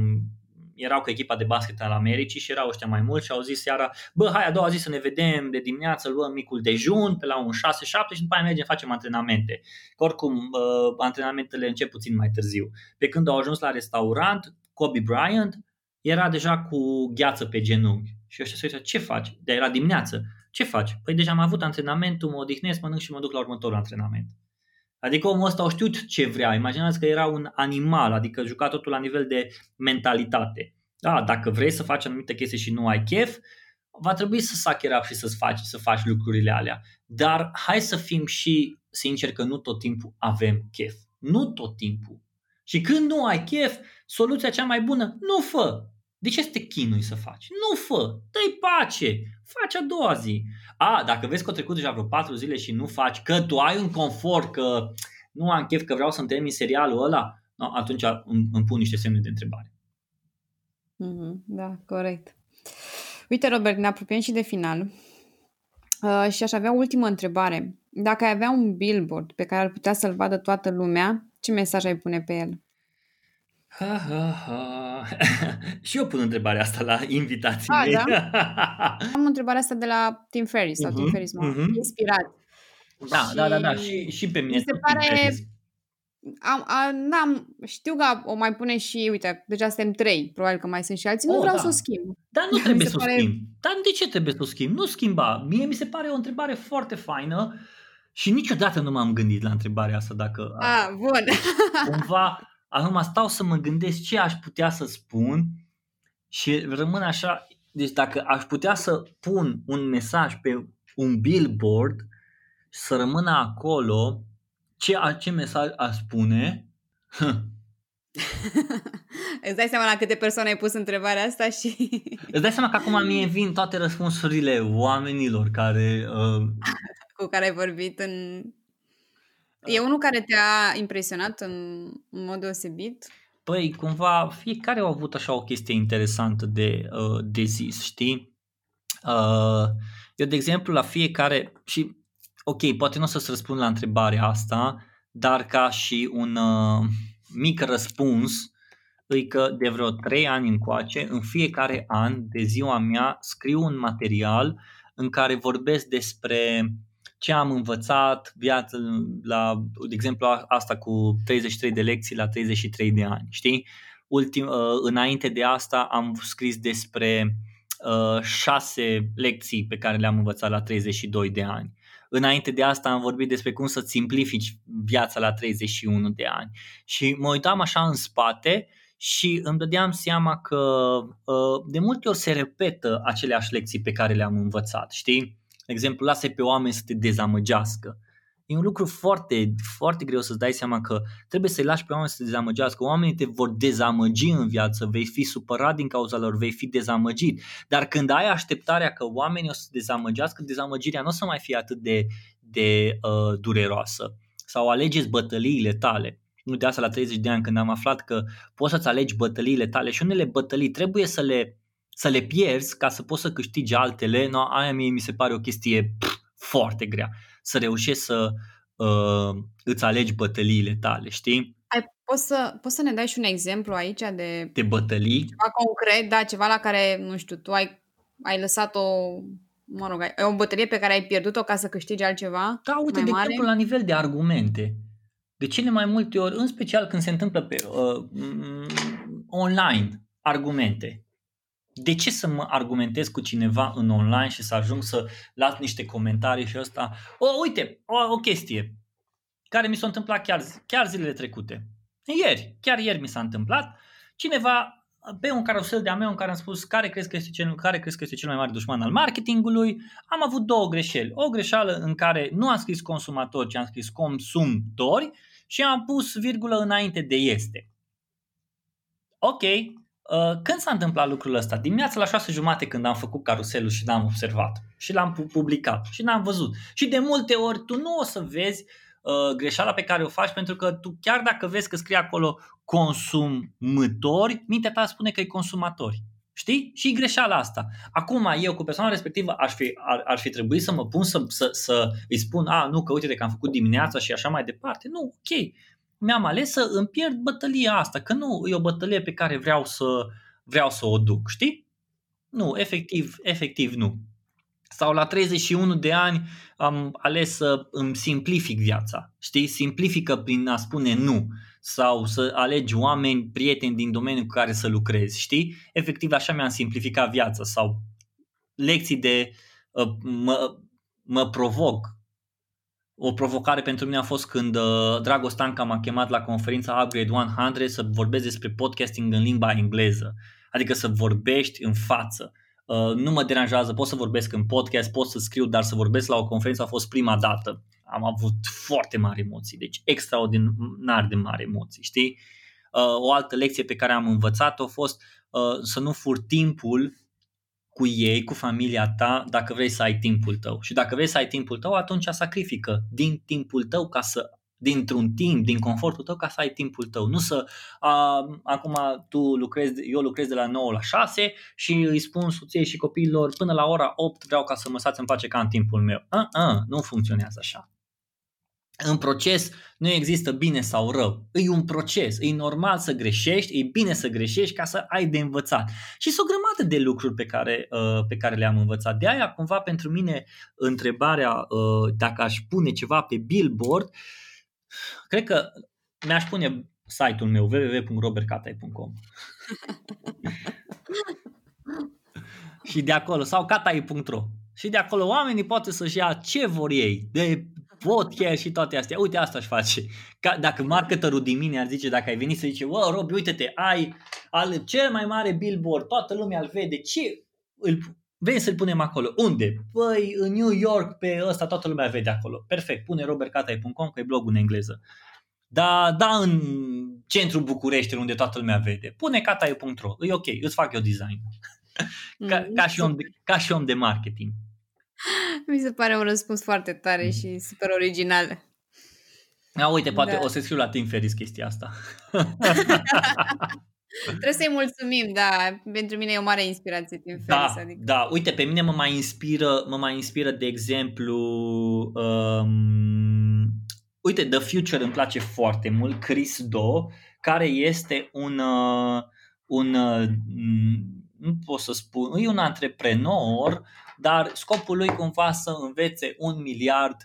erau cu echipa de basket al Americii și erau ăștia mai mulți și au zis seara, bă, hai a doua zi să ne vedem de dimineață, luăm micul dejun pe la un 6-7 și după aia mergem, facem antrenamente. Că oricum, uh, antrenamentele încep puțin mai târziu. Pe când au ajuns la restaurant, Kobe Bryant era deja cu gheață pe genunchi. Și ăștia se uită, ce faci? De era dimineață. Ce faci? Păi deja am avut antrenamentul, mă odihnesc, mănânc și mă duc la următorul antrenament. Adică omul ăsta a știut ce vrea. Imaginați că era un animal, adică juca totul la nivel de mentalitate. Da, dacă vrei să faci anumite chestii și nu ai chef, va trebui să sachi și să faci, să faci lucrurile alea. Dar hai să fim și sinceri că nu tot timpul avem chef. Nu tot timpul. Și când nu ai chef, soluția cea mai bună, nu fă. De ce să te chinui să faci? Nu fă, dă-i pace, faci a doua zi. A, dacă vezi că au trecut deja vreo patru zile și nu faci, că tu ai un confort, că nu am chef, că vreau să-mi termin serialul ăla, no, atunci îmi, îmi pun niște semne de întrebare. Mm-hmm, da, corect. Uite, Robert, ne apropiem și de final. Uh, și aș avea ultimă întrebare. Dacă ai avea un billboard pe care ar putea să-l vadă toată lumea, ce mesaj ai pune pe el? Ha, ha, ha. și eu pun întrebarea asta la invitații A, mei. Da? Am întrebarea asta de la Tim Ferriss sau uh-huh, Tim Ferriss m-a uh-huh. inspirat. Da, și da, da, da, și, și pe mine. Mi se pare... Am, am, n-am, știu că o mai pune și, uite, deja suntem trei, probabil că mai sunt și alții, oh, nu vreau da. să o schimb. Dar nu trebuie să o pare... schimb. Dar de ce trebuie să o schimb? Nu schimba. Mie mi se pare o întrebare foarte faină și niciodată nu m-am gândit la întrebarea asta dacă... Ah, bun. Cumva Acum stau să mă gândesc ce aș putea să spun și rămân așa, deci dacă aș putea să pun un mesaj pe un billboard să rămână acolo, ce, ce mesaj aș spune? Îți dai seama la câte persoane ai pus întrebarea asta și... Îți dai seama că acum mie vin toate răspunsurile oamenilor care... Uh... Cu care ai vorbit în... E unul care te-a impresionat în, în mod deosebit? Păi, cumva, fiecare au avut așa o chestie interesantă de, uh, de zis, știi? Uh, eu, de exemplu, la fiecare, și ok, poate nu o să-ți răspund la întrebarea asta, dar ca și un uh, mic răspuns, e că de vreo 3 ani încoace, în fiecare an de ziua mea, scriu un material în care vorbesc despre ce am învățat viață la, de exemplu, asta cu 33 de lecții la 33 de ani, știi? Ultim, uh, înainte de asta am scris despre uh, șase lecții pe care le-am învățat la 32 de ani. Înainte de asta am vorbit despre cum să-ți simplifici viața la 31 de ani. Și mă uitam așa în spate și îmi dădeam seama că uh, de multe ori se repetă aceleași lecții pe care le-am învățat, știi? De exemplu, lasă pe oameni să te dezamăgească. E un lucru foarte, foarte greu să-ți dai seama că trebuie să-i lași pe oameni să te dezamăgească. Oamenii te vor dezamăgi în viață, vei fi supărat din cauza lor, vei fi dezamăgit. Dar când ai așteptarea că oamenii o să te dezamăgească, dezamăgirea nu o să mai fie atât de, de uh, dureroasă. Sau alegeți bătăliile tale. Nu de asta la 30 de ani când am aflat că poți să-ți alegi bătăliile tale și unele bătălii trebuie să le să le pierzi ca să poți să câștigi altele, no, aia mie mi se pare o chestie pf, foarte grea. Să reușești să uh, îți alegi bătăliile tale, știi? Ai, poți, să, poți să ne dai și un exemplu aici de... De bătălii? Ceva concret, da, ceva la care, nu știu, tu ai, ai lăsat o mă rog, ai o bătălie pe care ai pierdut-o ca să câștigi altceva Da, uite, mai de mare? exemplu, la nivel de argumente. De cele mai multe ori, în special când se întâmplă pe uh, online, argumente de ce să mă argumentez cu cineva în online și să ajung să las niște comentarii și ăsta? O, uite, o, o chestie care mi s-a întâmplat chiar, chiar zilele trecute. Ieri, chiar ieri mi s-a întâmplat. Cineva pe un carusel de-a meu în care am spus care crezi că este cel, care crezi că este cel mai mare dușman al marketingului, am avut două greșeli. O greșeală în care nu am scris consumatori, ci am scris consumtori și am pus virgulă înainte de este. Ok, Uh, când s-a întâmplat lucrul ăsta? Dimineața la șase jumate când am făcut caruselul și l-am observat și l-am publicat și n-am văzut. Și de multe ori tu nu o să vezi uh, greșeala pe care o faci pentru că tu chiar dacă vezi că scrie acolo consumători, mintea ta spune că e consumatori. Știi? Și greșeala asta. Acum eu cu persoana respectivă aș fi, ar, ar fi trebuit să mă pun să, să, să îi spun, a, nu, că uite de că am făcut dimineața și așa mai departe. Nu, ok mi-am ales să îmi pierd bătălia asta, că nu e o bătălie pe care vreau să, vreau să o duc, știi? Nu, efectiv, efectiv nu. Sau la 31 de ani am ales să îmi simplific viața, știi? Simplifică prin a spune nu sau să alegi oameni, prieteni din domeniul cu care să lucrezi, știi? Efectiv așa mi-am simplificat viața sau lecții de uh, mă, mă provoc, o provocare pentru mine a fost când uh, Dragoș Stanca m-a chemat la conferința Upgrade 100 să vorbesc despre podcasting în limba engleză, adică să vorbești în față. Uh, nu mă deranjează, pot să vorbesc în podcast, pot să scriu, dar să vorbesc la o conferință a fost prima dată. Am avut foarte mari emoții, deci extraordinar de mari emoții, știi? Uh, o altă lecție pe care am învățat-o a fost uh, să nu fur timpul cu ei, cu familia ta, dacă vrei să ai timpul tău. Și dacă vrei să ai timpul tău, atunci sacrifică din timpul tău ca să dintr-un timp, din confortul tău ca să ai timpul tău. Nu să a, acum tu lucrezi, eu lucrez de la 9 la 6 și îi spun soției și copiilor până la ora 8 vreau ca să mă sați în pace ca în timpul meu. A, a, nu funcționează așa. În proces nu există bine sau rău. E un proces, e normal să greșești, e bine să greșești ca să ai de învățat. Și sunt o grămadă de lucruri pe care, uh, pe care le-am învățat. De aia, cumva, pentru mine, întrebarea uh, dacă aș pune ceva pe billboard, cred că mi-aș pune site-ul meu www.robertcatai.com și de acolo, sau catai.ro și de acolo oamenii poate să-și ia ce vor ei, de podcast și toate astea. Uite, asta aș face. Ca, dacă marketerul din mine ar zice, dacă ai venit să zice, wow, Robi, uite-te, ai al cel mai mare billboard, toată lumea îl vede, ce îl, vrei să-l punem acolo? Unde? Păi, în New York, pe ăsta, toată lumea vede acolo. Perfect, pune robertcatai.com, că e blogul în engleză. Da, da, în centrul București unde toată lumea vede. Pune cataiu.ro, e ok, îți fac eu design. ca, ca, și om de, ca și om de marketing. Mi se pare un răspuns foarte tare și super original. A, uite, poate da. o să scriu la Tim Ferris chestia asta. Trebuie să-i mulțumim, da. Pentru mine e o mare inspirație Tim da, Ferris. Adică... Da, uite, pe mine mă mai inspiră, mă mai inspiră de exemplu, um, uite, The Future îmi place foarte mult, Chris Do, care este un, uh, un uh, nu pot să spun, e un antreprenor, dar scopul lui cumva să învețe un miliard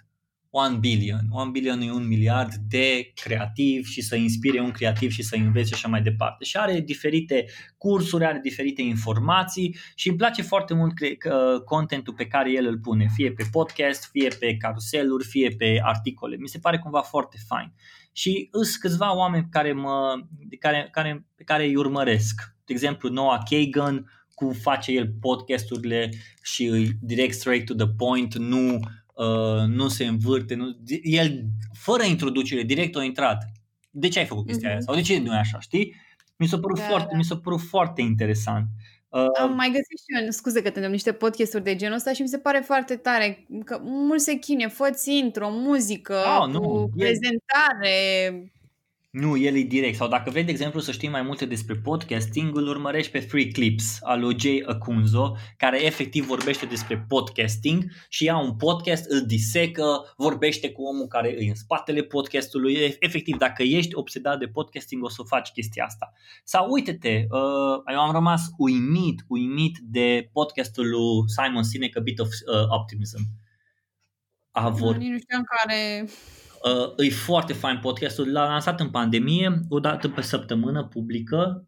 1 billion. 1 billion e un miliard de creativ și să inspire un creativ și să învețe așa mai departe. Și are diferite cursuri, are diferite informații și îmi place foarte mult contentul pe care el îl pune, fie pe podcast, fie pe caruseluri, fie pe articole. Mi se pare cumva foarte fain. Și sunt câțiva oameni care mă, care, care, pe care îi urmăresc. De exemplu, Noah Kagan, cum face el podcasturile și direct straight to the point, nu Uh, nu se învârte, nu, el fără introducere, direct a intrat. De ce ai făcut chestia mm-hmm. aia? Sau de ce nu e așa, știi? Mi s-a părut, da, foarte, da. mi s-a părut foarte interesant. Uh, Am mai găsit și eu, scuze că te niște podcasturi de genul ăsta și mi se pare foarte tare că mult se chinie, fă intro, muzică, oh, nu, prezentare, nu, el e direct. Sau dacă vrei, de exemplu, să știi mai multe despre podcasting, îl urmărești pe Free Clips al lui Jay Acunzo, care efectiv vorbește despre podcasting și ia un podcast, îl disecă, vorbește cu omul care e în spatele podcastului. Efectiv, dacă ești obsedat de podcasting, o să faci chestia asta. Sau uite-te, uh, eu am rămas uimit, uimit de podcastul lui Simon Sinek, A Bit of uh, Optimism. A vor... Nu știam care Uh, e foarte fain podcastul, l-a lansat în pandemie, o dată pe săptămână publică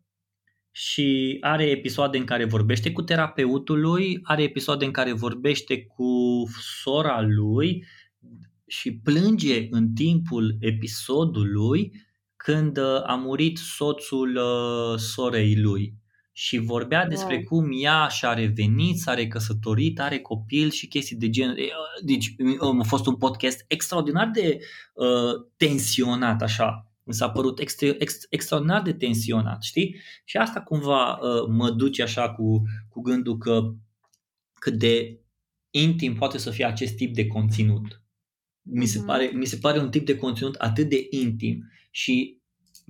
și are episoade în care vorbește cu terapeutul lui, are episoade în care vorbește cu sora lui și plânge în timpul episodului când uh, a murit soțul uh, sorei lui și vorbea despre wow. cum ea și-a revenit, s-a recăsătorit, are copil și chestii de gen. Deci a fost un podcast extraordinar de uh, tensionat așa. Mi s-a părut extra, ex, extraordinar de tensionat, știi? Și asta cumva uh, mă duce așa cu, cu gândul că cât de intim poate să fie acest tip de conținut. Mi se, mhm. pare, mi se pare un tip de conținut atât de intim și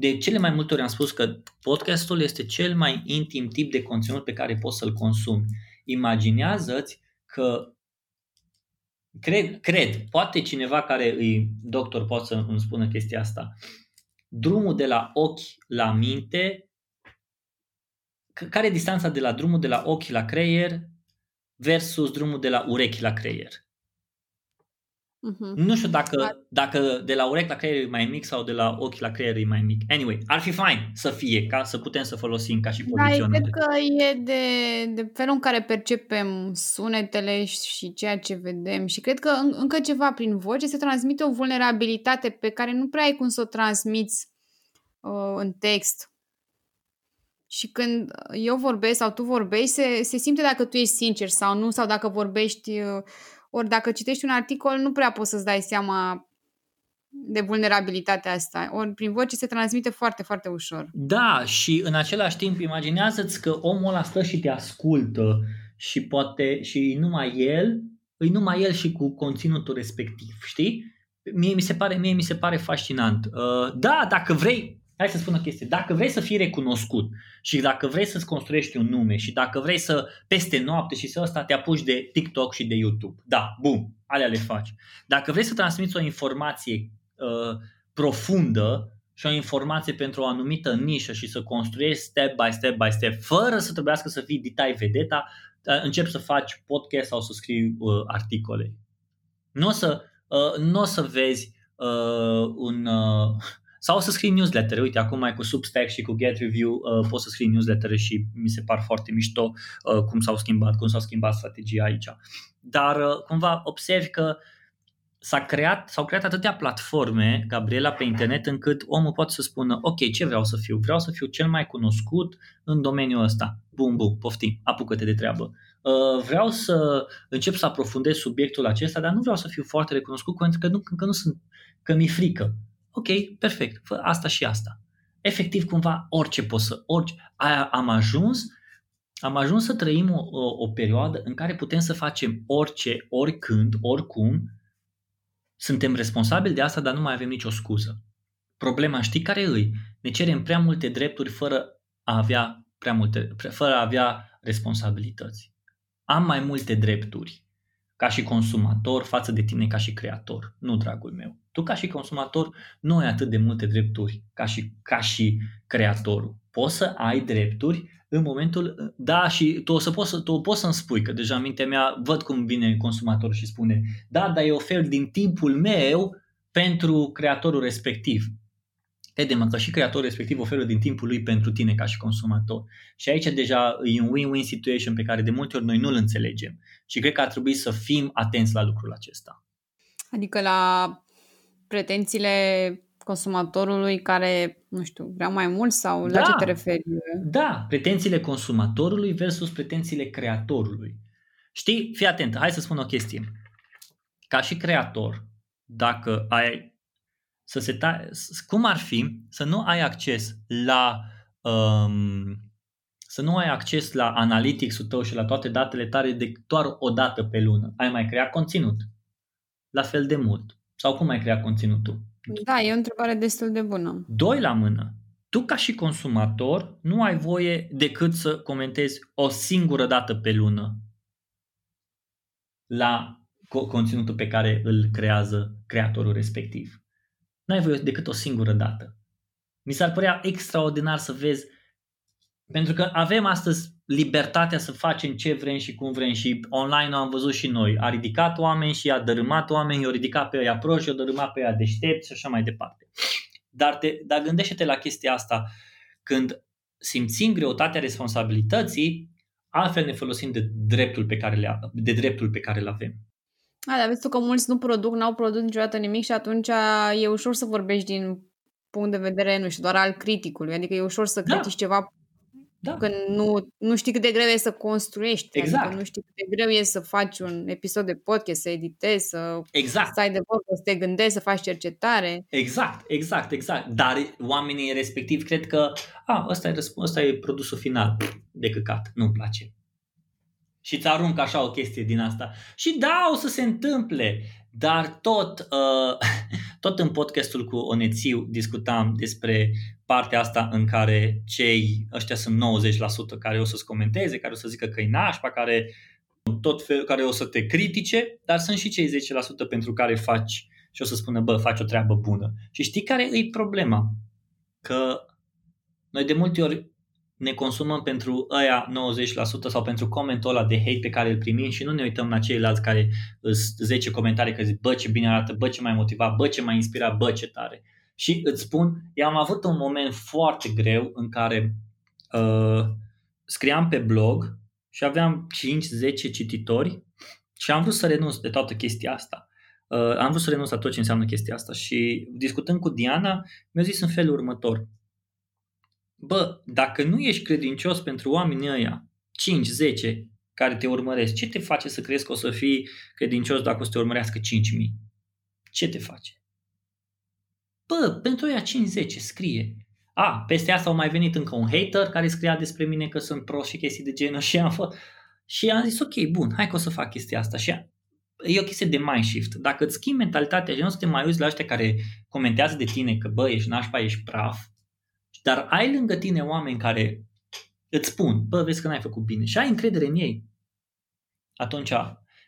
de cele mai multe ori am spus că podcastul este cel mai intim tip de conținut pe care poți să-l consumi. Imaginează-ți că cred, cred, poate cineva care e doctor poate să îmi spună chestia asta. Drumul de la ochi la minte, care e distanța de la drumul de la ochi la creier versus drumul de la urechi la creier? Uh-huh. Nu știu dacă, dacă de la urechi la creier e mai mic sau de la ochi la creier e mai mic. Anyway, ar fi fain să fie, ca să putem să folosim ca și poziționare. Da, cred că e de, de felul în care percepem sunetele și ceea ce vedem și cred că încă ceva prin voce se transmite o vulnerabilitate pe care nu prea ai cum să o transmiți uh, în text. Și când eu vorbesc sau tu vorbești, se, se simte dacă tu ești sincer sau nu, sau dacă vorbești uh, ori dacă citești un articol, nu prea poți să-ți dai seama de vulnerabilitatea asta. Ori prin voce se transmite foarte, foarte ușor. Da, și în același timp imaginează-ți că omul ăla stă și te ascultă și poate și numai el, îi numai el și cu conținutul respectiv, știi? Mie mi se pare, mie mi se pare fascinant. Uh, da, dacă vrei, hai să spun o chestie, dacă vrei să fii recunoscut și dacă vrei să-ți construiești un nume și dacă vrei să peste noapte și să ăsta te apuci de TikTok și de YouTube, da, bum, alea le faci. Dacă vrei să transmiți o informație uh, profundă și o informație pentru o anumită nișă și să construiești step by step by step, fără să trebuiască să fii ditai vedeta, uh, încep să faci podcast sau să scrii uh, articole. Nu o să, uh, n-o să vezi uh, un... Uh, sau să scrii newsletter. Uite, acum mai cu Substack și cu Get Review uh, poți să scrii newsletter și mi se par foarte mișto uh, cum s-au schimbat, cum s-au schimbat strategia aici. Dar uh, cumva observi că s-a creat, s-au creat atâtea platforme, Gabriela, pe internet, încât omul poate să spună, ok, ce vreau să fiu? Vreau să fiu cel mai cunoscut în domeniul ăsta. Bum, bum, poftim, apucă-te de treabă. Uh, vreau să încep să aprofundez subiectul acesta, dar nu vreau să fiu foarte recunoscut pentru că nu, că nu sunt, că mi-e frică. Ok, perfect, fă asta și asta. efectiv cumva orice poți să, orice. Aia am ajuns, am ajuns să trăim o, o, o perioadă în care putem să facem orice, oricând, oricum, suntem responsabili de asta, dar nu mai avem nicio scuză. Problema știi care îi? Ne cerem prea multe drepturi fără a avea prea multe, fără a avea responsabilități. Am mai multe drepturi ca și consumator față de tine ca și creator. Nu, dragul meu. Tu ca și consumator nu ai atât de multe drepturi ca și, ca și creatorul. Poți să ai drepturi în momentul, da, și tu o să poți, tu poți să-mi spui, că deja în mintea mea văd cum vine consumatorul și spune, da, dar eu ofer din timpul meu pentru creatorul respectiv. Crede-mă că și creatorul respectiv oferă din timpul lui pentru tine ca și consumator. Și aici deja e un win-win situation pe care de multe ori noi nu-l înțelegem. Și cred că ar trebui să fim atenți la lucrul acesta. Adică la pretențiile consumatorului care, nu știu, vrea mai mult sau da, la ce te referi? Da, pretențiile consumatorului versus pretențiile creatorului. Știi, fii atent, hai să spun o chestie. Ca și creator, dacă ai să se ta- cum ar fi să nu ai acces la um, să nu ai acces la analytics-ul tău și la toate datele tale de doar o dată pe lună. Ai mai creat conținut? La fel de mult. Sau cum ai creat conținutul? Da, e o întrebare destul de bună. Doi la mână. Tu ca și consumator nu ai voie decât să comentezi o singură dată pe lună la conținutul pe care îl creează creatorul respectiv. Nu ai voie decât o singură dată. Mi s-ar părea extraordinar să vezi, pentru că avem astăzi libertatea să facem ce vrem și cum vrem și online am văzut și noi. A ridicat oameni și a dărâmat oameni, i-a ridicat pe ea proști, i-a dărâmat pe ea deștepți și așa mai departe. Dar, te, dar gândește-te la chestia asta. Când simțim greutatea responsabilității, altfel ne folosim de dreptul pe care le, de dreptul pe care îl avem. A, dar vezi tu că mulți nu produc, n-au produs niciodată nimic și atunci e ușor să vorbești din punct de vedere, nu știu, doar al criticului. Adică e ușor să da. critici ceva da. Când nu, nu știi cât de greu e să construiești, adică exact. adică nu știi cât de greu e să faci un episod de podcast, să editezi, să exact. stai de vorbă, să te gândești, să faci cercetare. Exact, exact, exact. Dar oamenii respectiv cred că a, ăsta e, ăsta e produsul final de căcat, nu-mi place și îți arunc așa o chestie din asta. Și da, o să se întâmple, dar tot, uh, tot în podcastul cu Onețiu discutam despre partea asta în care cei ăștia sunt 90% care o să-ți comenteze, care o să zică că e nașpa, care tot fel, care o să te critique, dar sunt și cei 10% pentru care faci și o să spună, bă, faci o treabă bună. Și știi care e problema? Că noi de multe ori ne consumăm pentru aia 90% sau pentru comentul ăla de hate pe care îl primim și nu ne uităm la ceilalți care sunt 10 comentarii că zic bă ce bine arată, bă ce mai motivat, bă ce mai inspirat, bă ce tare. Și îți spun, eu am avut un moment foarte greu în care uh, scriam pe blog și aveam 5-10 cititori și am vrut să renunț de toată chestia asta. Uh, am vrut să renunț la tot ce înseamnă chestia asta și discutând cu Diana, mi-a zis în felul următor – bă, dacă nu ești credincios pentru oamenii ăia, 5, 10 care te urmăresc, ce te face să crezi că o să fii credincios dacă o să te urmărească 5.000? Ce te face? Bă, pentru ăia 5-10 scrie. A, peste asta au mai venit încă un hater care scria despre mine că sunt prost și chestii de genul și am fost... Și am zis, ok, bun, hai că o să fac chestia asta. Și e o chestie de mind shift. Dacă îți schimbi mentalitatea și nu să te mai uiți la ăștia care comentează de tine că bă, ești nașpa, ești praf, dar ai lângă tine oameni care îți spun, bă, vezi că n-ai făcut bine. Și ai încredere în ei, atunci,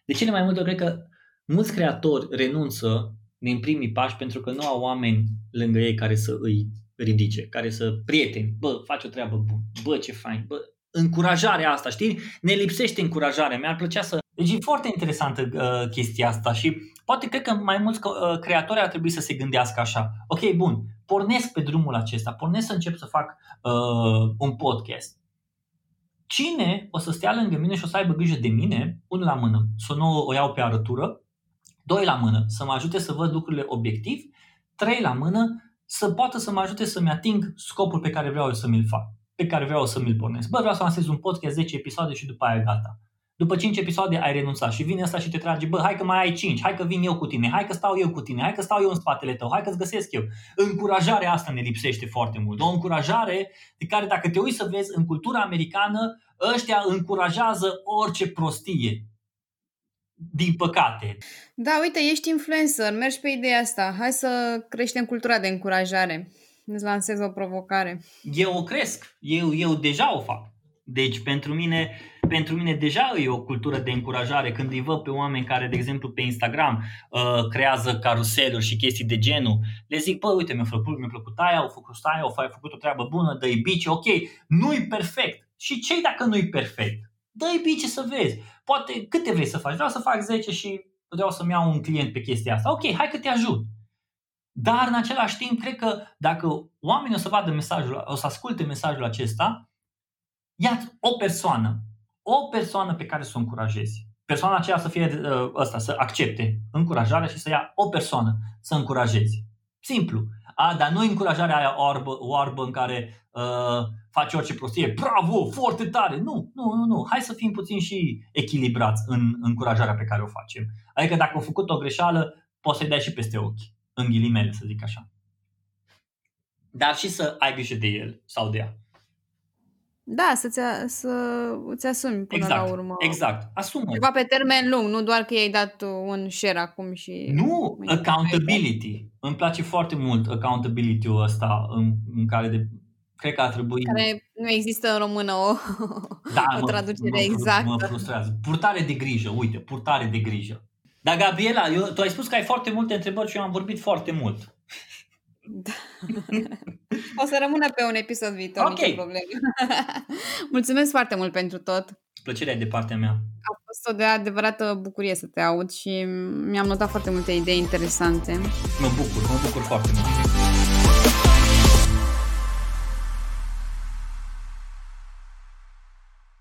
de cele mai multe ori, cred că mulți creatori renunță din primii pași pentru că nu au oameni lângă ei care să îi ridice, care să prieteni, bă, faci o treabă bună, bă, ce fain, bă, încurajarea asta, știi? Ne lipsește încurajarea. Mi-ar plăcea să... Deci e foarte interesantă uh, chestia asta și poate cred că mai mulți uh, creatori ar trebui să se gândească așa. Ok, bun, pornesc pe drumul acesta, pornesc să încep să fac uh, un podcast. Cine o să stea lângă mine și o să aibă grijă de mine, unul la mână, să nu o iau pe arătură, doi la mână, să mă ajute să văd lucrurile obiectiv, trei la mână, să poată să mă ajute să-mi ating scopul pe care vreau eu să mi-l fac, pe care vreau să mi-l pornesc. Bă, vreau să lansez un podcast, 10 episoade și după aia gata. După 5 episoade ai renunțat și vine asta și te trage, bă, hai că mai ai 5, hai că vin eu cu tine, hai că stau eu cu tine, hai că stau eu în spatele tău, hai că-ți găsesc eu. Încurajarea asta ne lipsește foarte mult. O încurajare de care dacă te uiți să vezi în cultura americană, ăștia încurajează orice prostie. Din păcate. Da, uite, ești influencer, mergi pe ideea asta. Hai să creștem cultura de încurajare. Îți lansez o provocare. Eu o cresc, eu, eu deja o fac. Deci pentru mine, pentru mine deja e o cultură de încurajare când îi văd pe oameni care, de exemplu, pe Instagram uh, creează caruseluri și chestii de genul. Le zic, bă, uite, mi-a plăcut, mi-a plăcut aia, au făcut aia, au făcut o treabă bună, dă-i bici, ok, nu-i perfect. Și ce dacă nu-i perfect? Dă-i bici să vezi. Poate câte vrei să faci? Vreau să fac 10 și vreau să-mi iau un client pe chestia asta. Ok, hai că te ajut. Dar în același timp, cred că dacă oamenii o să vadă mesajul, o să asculte mesajul acesta, ia o persoană, o persoană pe care să o încurajezi. Persoana aceea să fie uh, ăsta, să accepte încurajarea și să ia o persoană să încurajezi. Simplu. A, dar nu încurajarea aia oarbă, oarbă în care uh, faci orice prostie. Bravo, foarte tare. Nu, nu, nu, nu. Hai să fim puțin și echilibrați în încurajarea pe care o facem. Adică dacă au făcut o greșeală, poți să-i dai și peste ochi. În ghilimele, să zic așa. Dar și să ai grijă de el sau de ea. Da, să-ți, să ți asumi până exact, la urmă. Exact, asumă. Ceva pe termen lung, nu doar că i-ai dat un share acum și... Nu, accountability. Îmi place foarte mult accountability-ul ăsta în, în care de, cred că ar trebui... Care nu există în română o, da, o traducere mă, exactă. Mă frustrează. Purtare de grijă, uite, purtare de grijă. Dar Gabriela, eu, tu ai spus că ai foarte multe întrebări și eu am vorbit foarte mult. Da. o să rămână pe un episod viitor, okay. nicio problemă. Mulțumesc foarte mult pentru tot. Plăcerea de partea mea. A fost o de adevărată bucurie să te aud și mi-am notat foarte multe idei interesante. Mă bucur, mă bucur foarte mult.